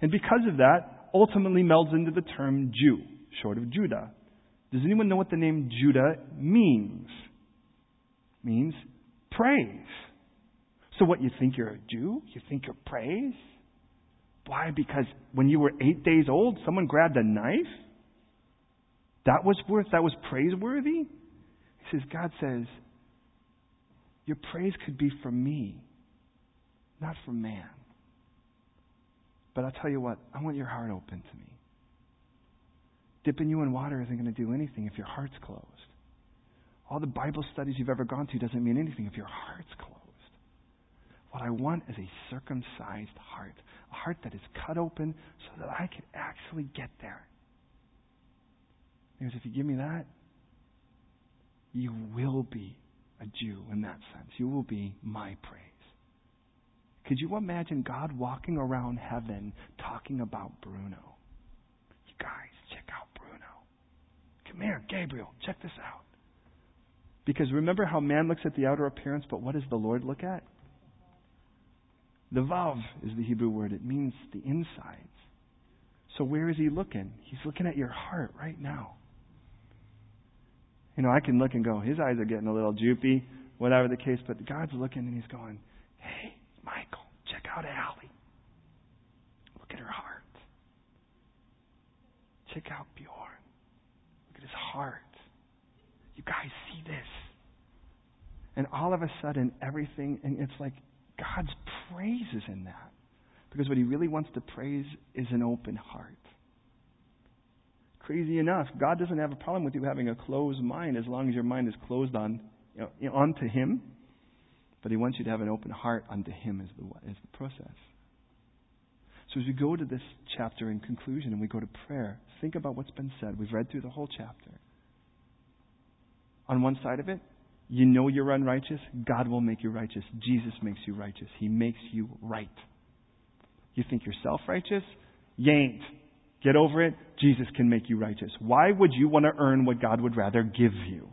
And because of that, ultimately melds into the term Jew, short of Judah. Does anyone know what the name Judah means? It means praise. So what, you think you're a Jew? You think you're praise? Why? Because when you were eight days old, someone grabbed a knife? That was worth, that was praiseworthy? He says, God says, your praise could be from me, not from man. But I'll tell you what, I want your heart open to me. Dipping you in water isn't going to do anything if your heart's closed. All the Bible studies you've ever gone to doesn't mean anything if your heart's closed. What I want is a circumcised heart, a heart that is cut open so that I can actually get there. Because if you give me that, you will be a Jew in that sense. You will be my praise. Could you imagine God walking around heaven talking about Bruno? You guys, check out Bruno. Come here, Gabriel, check this out. Because remember how man looks at the outer appearance, but what does the Lord look at? The vav is the Hebrew word. It means the insides. So where is he looking? He's looking at your heart right now. You know, I can look and go, his eyes are getting a little droopy, whatever the case, but God's looking and he's going, hey, Michael, check out Allie. Look at her heart. Check out Bjorn. Heart. You guys see this. And all of a sudden, everything, and it's like God's praise is in that. Because what he really wants to praise is an open heart. Crazy enough, God doesn't have a problem with you having a closed mind as long as your mind is closed on you know, onto Him. But He wants you to have an open heart unto Him as the, as the process. So as we go to this chapter in conclusion and we go to prayer, think about what's been said. We've read through the whole chapter. On one side of it, you know you're unrighteous. God will make you righteous. Jesus makes you righteous. He makes you right. You think you're self righteous? You ain't. Get over it. Jesus can make you righteous. Why would you want to earn what God would rather give you?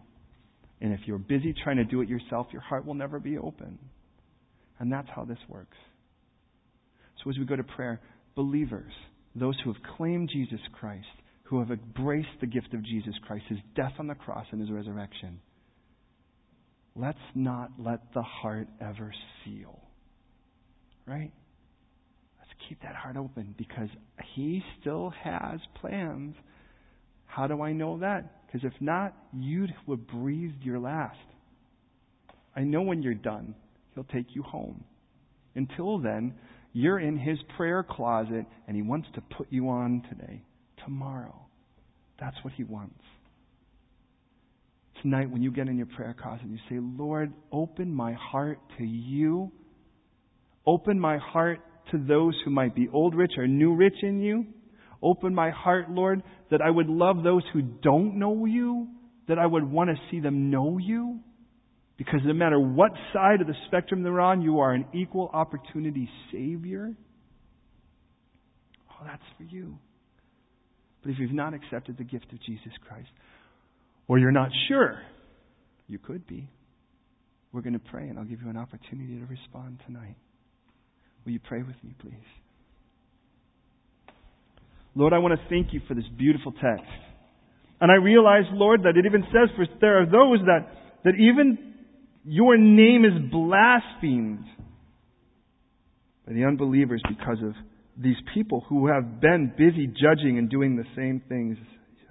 And if you're busy trying to do it yourself, your heart will never be open. And that's how this works. So as we go to prayer, believers, those who have claimed Jesus Christ, who have embraced the gift of Jesus Christ, his death on the cross and his resurrection, let's not let the heart ever seal. Right? Let's keep that heart open because He still has plans. How do I know that? Because if not, you would breathe your last. I know when you're done, He'll take you home. Until then, you're in His prayer closet and He wants to put you on today, tomorrow. That's what He wants. Tonight, when you get in your prayer closet, and you say, Lord, open my heart to you. Open my heart to those who might be old rich or new rich in you. Open my heart, Lord, that I would love those who don't know you, that I would want to see them know you. Because no matter what side of the spectrum they're on, you are an equal opportunity Savior. Oh, that's for you. But if you've not accepted the gift of Jesus Christ, or you're not sure, you could be. We're going to pray, and I'll give you an opportunity to respond tonight. Will you pray with me, please? Lord, I want to thank you for this beautiful text. And I realize, Lord, that it even says for there are those that, that even your name is blasphemed by the unbelievers because of these people who have been busy judging and doing the same things.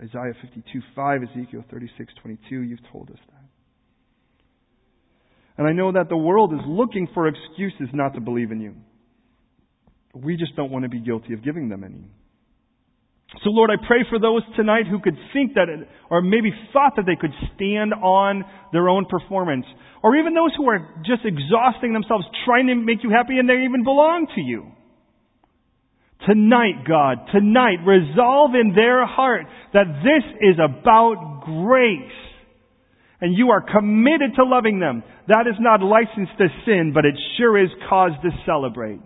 Isaiah 52 5, Ezekiel 36 22, you've told us that. And I know that the world is looking for excuses not to believe in you. We just don't want to be guilty of giving them any. So Lord, I pray for those tonight who could think that, or maybe thought that they could stand on their own performance. Or even those who are just exhausting themselves trying to make you happy and they even belong to you. Tonight, God, tonight, resolve in their heart that this is about grace. And you are committed to loving them. That is not license to sin, but it sure is cause to celebrate.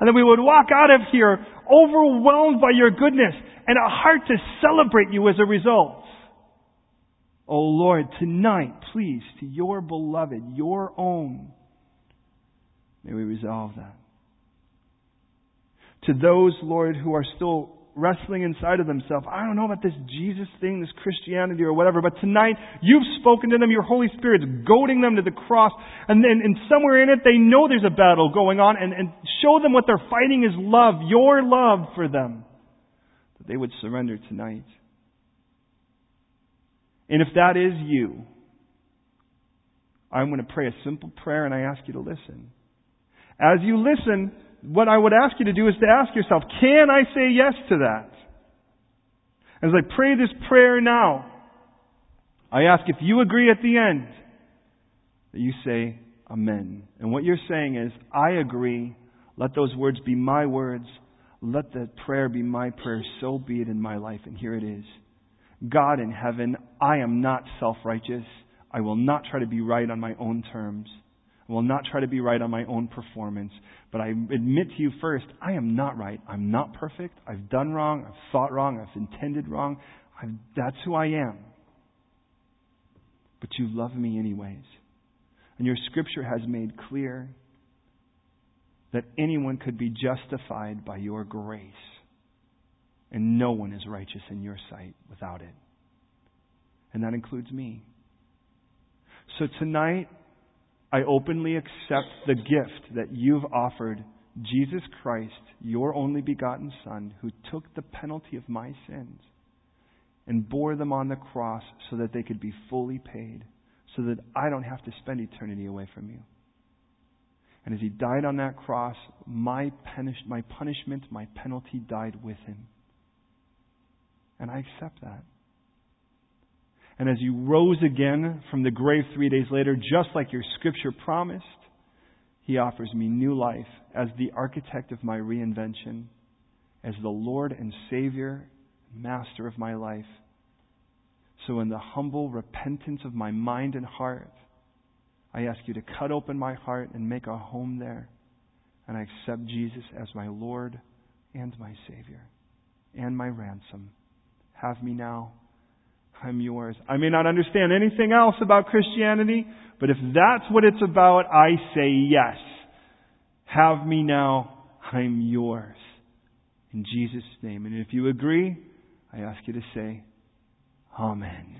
And that we would walk out of here overwhelmed by your goodness and a heart to celebrate you as a result. Oh Lord, tonight, please, to your beloved, your own, may we resolve that. To those, Lord, who are still wrestling inside of themselves. I don't know about this Jesus thing, this Christianity or whatever, but tonight you've spoken to them. Your Holy Spirit's goading them to the cross. And then and somewhere in it they know there's a battle going on and, and show them what they're fighting is love, your love for them. That they would surrender tonight. And if that is you, I'm going to pray a simple prayer and I ask you to listen. As you listen, what I would ask you to do is to ask yourself, can I say yes to that? As I pray this prayer now, I ask if you agree at the end that you say Amen. And what you're saying is, I agree. Let those words be my words. Let the prayer be my prayer. So be it in my life. And here it is. God in heaven, I am not self-righteous. I will not try to be right on my own terms. I will not try to be right on my own performance. But I admit to you first, I am not right. I'm not perfect. I've done wrong. I've thought wrong. I've intended wrong. I've, that's who I am. But you love me anyways. And your scripture has made clear that anyone could be justified by your grace. And no one is righteous in your sight without it. And that includes me. So tonight, I openly accept the gift that you've offered Jesus Christ, your only begotten Son, who took the penalty of my sins and bore them on the cross so that they could be fully paid, so that I don't have to spend eternity away from you. And as he died on that cross, my, punish, my punishment, my penalty died with him. And I accept that. And as you rose again from the grave three days later, just like your scripture promised, he offers me new life as the architect of my reinvention, as the Lord and Savior, Master of my life. So, in the humble repentance of my mind and heart, I ask you to cut open my heart and make a home there. And I accept Jesus as my Lord and my Savior and my ransom. Have me now I'm yours. I may not understand anything else about Christianity, but if that's what it's about, I say yes. Have me now. I'm yours. In Jesus' name. And if you agree, I ask you to say, Amen.